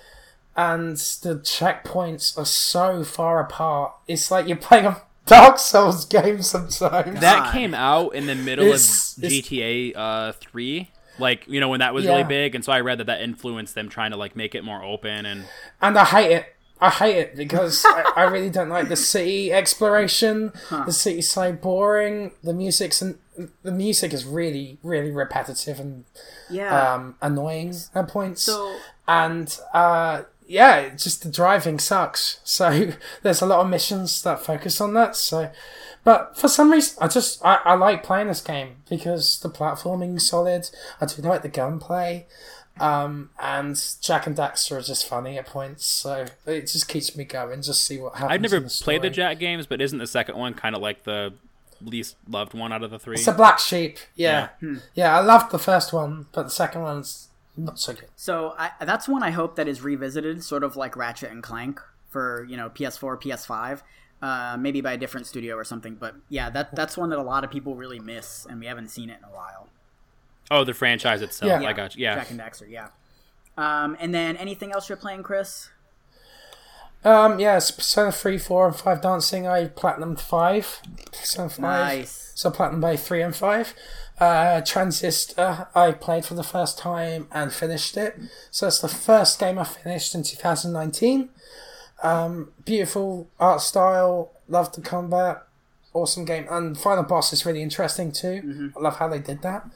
and the checkpoints are so far apart. It's like you're playing a Dark Souls game sometimes. That came out in the middle It's- of it's- GTA uh, three, like you know when that was really big, and so I read that that influenced them trying to like make it more open and and I hate it. I hate it because I, I really don't like the city exploration. The city's so boring. The music's and the music is really, really repetitive and yeah. um, annoying at points. so and uh, yeah, just the driving sucks. So there's a lot of missions that focus on that. So, but for some reason, I just I, I like playing this game because the platforming's solid. I do like the gunplay. Um, and Jak and Daxter are just funny at points, so it just keeps me going. Just see what happens. I've never in the played the. Jak games, but isn't the second one kind of like the least loved one out of the three? It's a black sheep. Yeah, yeah. I loved the first one, but the second one's not so good. So I, that's one I hope that is revisited, sort of like Ratchet and Clank for you know PS4, PS5, uh, maybe by a different studio or something. But yeah, that that's one that a lot of people really miss, and we haven't seen it in a while. Oh, the franchise itself. Yeah. I got you. Yeah. Jak and Daxter, yeah. Um, and then anything else you're playing, Chris? Um, yeah, it's Persona 3, 4, and 5 dancing. I platinum 5. Persona 5. Nice. So platinum by 3 and 5. Uh, Transistor, I played for the first time and finished it. So it's the first game I finished in 2019. Um, beautiful art style. Love the combat. Awesome game. And final boss is really interesting too. I love how they did that.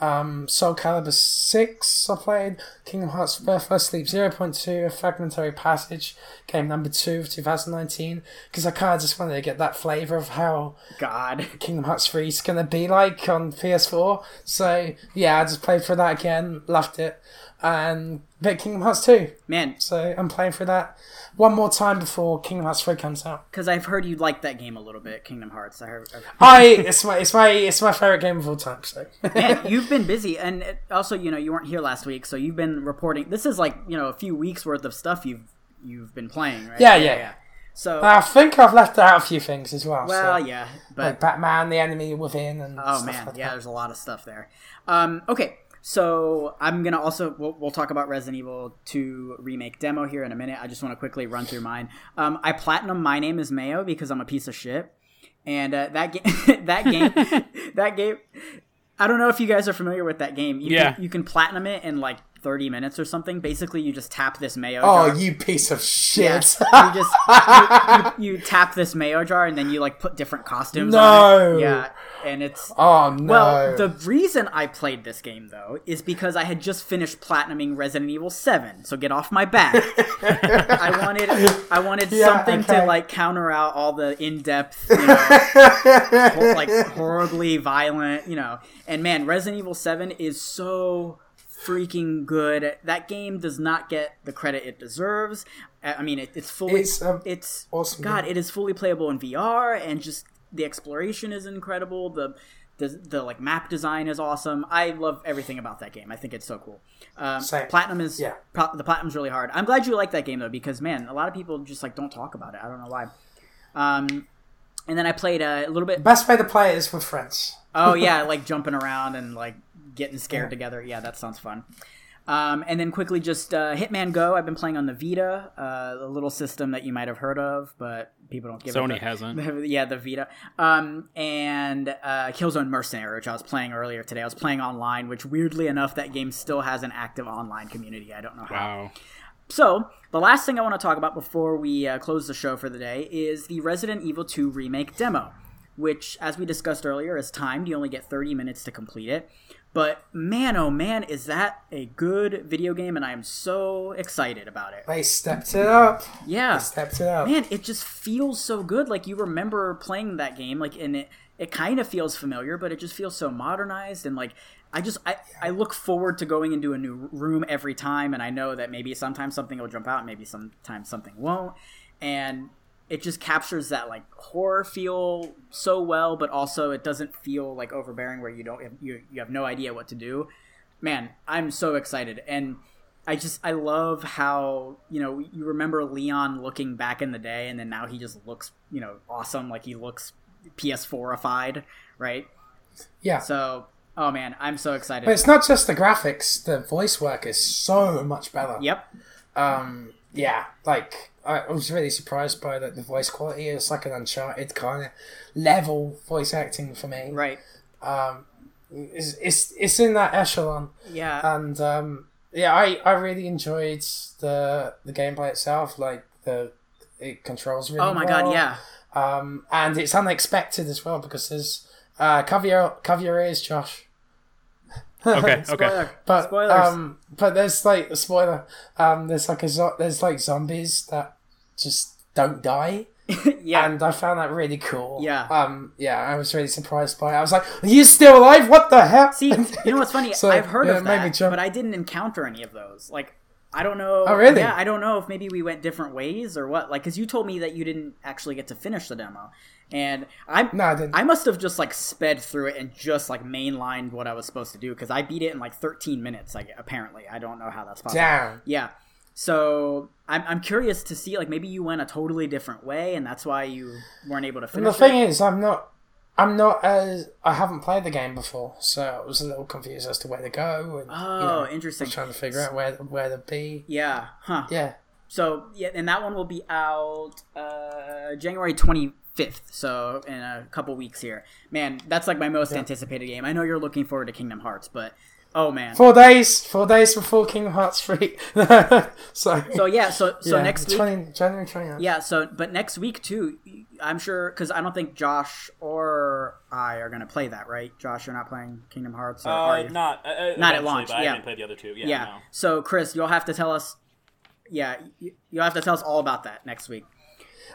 Um, Soul Calibur 6 I played, Kingdom Hearts Birth by Sleep 0.2, A Fragmentary Passage, game number 2 of 2019, because I kind of just wanted to get that flavour of how God. Kingdom Hearts 3 is going to be like on PS4. So, yeah, I just played for that again, loved it, and bit Kingdom Hearts 2. Man, So, I'm playing for that one more time before Kingdom Hearts 3 comes out. because I've heard you like that game a little bit, Kingdom Hearts. I heard. I've- it's my, it's my, it's my favourite game of all time, so. Man, you've been busy, and also, you know, you weren't here last week, so you've been reporting. This is like, you know, a few weeks worth of stuff you've you've been playing, right? Yeah, yeah. So, I think I've left out a few things as well. well, so. yeah, but like Batman, the enemy within, and Oh man, like yeah, that. there's a lot of stuff there. Um, okay, so I'm gonna also we'll, we'll talk about Resident Evil 2 remake demo here in a minute. I just want to quickly run through mine. Um, I platinum My Name Is Mayo because I'm a piece of shit, and uh, that game, that game, that game. I don't know if you guys are familiar with that game. You Yeah. can, you can platinum it in like 30 minutes or something. Basically, you just tap this mayo. Oh, jar. you piece of Yeah, shit! you just you, you, you tap this mayo jar and then you like put different costumes. on No. it. yeah, and it's oh no! well, the reason I played this game though is because I had just finished platinuming Resident Evil Seven. So get off my back. I wanted, I wanted Yeah, something to like counter out all the in-depth, you know, like horribly violent, you know. And man, Resident Evil Seven is so freaking good. That game does not get the credit it deserves. I mean, it, it's fully, It's, um, it's awesome God, it is fully playable in VR, and just the exploration is incredible. The The, the like map design is awesome. I love everything about that game. I think it's so cool. Um, Platinum is Yeah. pro- the platinum's really hard. I'm glad you like that game though because man, a lot of people just like don't talk about it. I don't know why. Um, and then I played a little bit. Best way to play is with friends. Oh yeah, like jumping around and like getting scared together. Yeah, that sounds fun. Um, and then quickly, just uh, Hitman Go. I've been playing on the Vita, uh, the little system that you might have heard of, but people don't give Sony it. the- hasn't. yeah, the Vita. Um, and uh, Killzone Mercenary, which I was playing earlier today. I was playing online, which weirdly enough, that game still has an active online community. I don't know how. Wow. So, the last thing I want to talk about before we uh, close the show for the day is the Resident Evil 2 Remake demo, which, as we discussed earlier, is timed. You only get 30 minutes to complete it. But man, oh man, is that a good video game, and I am so excited about it. They stepped it up. Yeah. Stepped it up. Man, it just feels so good. Like you remember playing that game, like and it it kind of feels familiar, but it just feels so modernized and like I just I, I look forward to going into a new room every time and I know that maybe sometimes something will jump out, maybe sometimes something won't. And it just captures that like horror feel so well, but also it doesn't feel like overbearing where you don't you, you have no idea what to do. Man, I'm so excited and I just I love how you know you remember Leon looking back in the day, and then now he just looks you know awesome, like he looks PS4ified, right? yeah. So oh man, I'm so excited. But it's not just the graphics. The voice work is so much better. Yep. Um, yeah, like I was really surprised by the, the voice quality. It's like an Uncharted kind of level voice acting for me. Right. Um, It's it's, it's in that echelon, Yeah. and um, yeah, I, I really enjoyed the the gameplay itself. Like the it controls really. oh my well. god. Yeah. Um, and it's unexpected as well because there's uh, cover your cover your ears, Josh. Okay. Okay. But Spoilers. um, but there's like a spoiler. Um, there's like a zo- there's like zombies that just don't die, yeah. and I found that really cool. Yeah. Um. Yeah, I was really surprised by it. I was like, "Are you still alive? What the hell?" See, you know what's funny? So, I've heard yeah, of it made that, jump. but I didn't encounter any of those. Like, I don't know. Oh, really? Yeah, I don't know if maybe we went different ways or what. Like, because you told me that you didn't actually get to finish the demo, and I No, I didn't. I must have just like sped through it and just like mainlined what I was supposed to do because I beat it in like 13 minutes. Like, apparently, I don't know how that's possible. Damn. Yeah. So I'm, I'm curious to see like maybe you went a totally different way and that's why you weren't able to And finish the thing it. is, I'm not. I'm not as I haven't played the game before, so I was a little confused as to where to go. And, Oh, you know, interesting. Trying to figure out where where to be. Yeah. Huh. Yeah. So yeah, and that one will be out uh, January 25th. So in a couple weeks here. Man, that's like my most anticipated game. I know you're looking forward to Kingdom Hearts, but oh man. Four days. Four days before Kingdom Hearts three. so. So yeah, so so yeah, next week January 29th. Yeah, so but next week too, I'm sure because I don't think Josh or I are gonna play that, right? Josh, you're not playing Kingdom Hearts, or are Uh, you? not uh, Not at eventually, launch, But I yeah. haven't played the other two. Yeah. yeah. no. So Chris, you'll have to tell us. Yeah, you'll have to tell us all about that next week.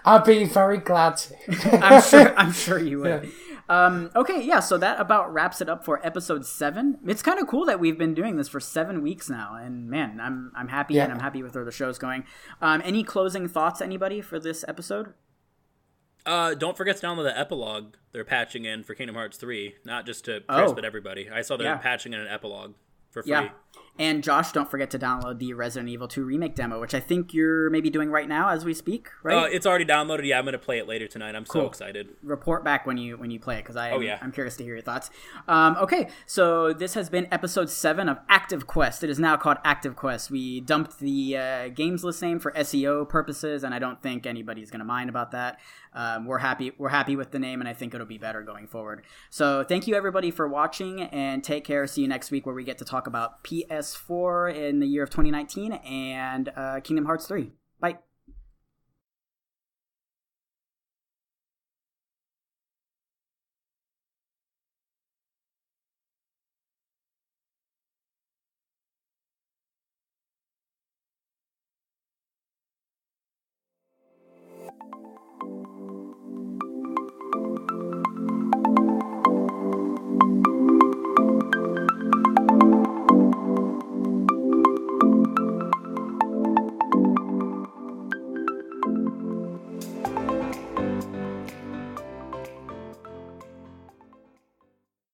I'd be very glad to. I'm sure. I'm sure you would. Um, okay, yeah. So that about wraps it up for episode seven. It's kind of cool that we've been doing this for seven weeks now, and man, I'm I'm happy Yeah. and I'm happy with where the show's going. Um, any closing thoughts, anybody, for this episode? Uh, don't forget to download the epilogue they're patching in for Kingdom Hearts 3. Not just to Chris, Oh. but everybody. I saw they're Yeah. patching in an epilogue for free. Yeah. And Josh, don't forget to download the Resident Evil 2 remake demo, which I think you're maybe doing right now as we speak, right? Uh, it's already downloaded. Yeah, I'm gonna play it later tonight. I'm so excited. report back when you when you play it because I Oh, yeah. I'm curious to hear your thoughts. Um, okay, so this has been episode seven of Active Quest. It is now called Active Quest. We dumped the uh, games list name for SEO purposes, and I don't think anybody's going to mind about that. Um, we're happy we're happy with the name, and I think it'll be better going forward. So thank you everybody for watching, and take care. See you next week where we get to talk about PS4 in the year of 2019 and uh, Kingdom Hearts 3.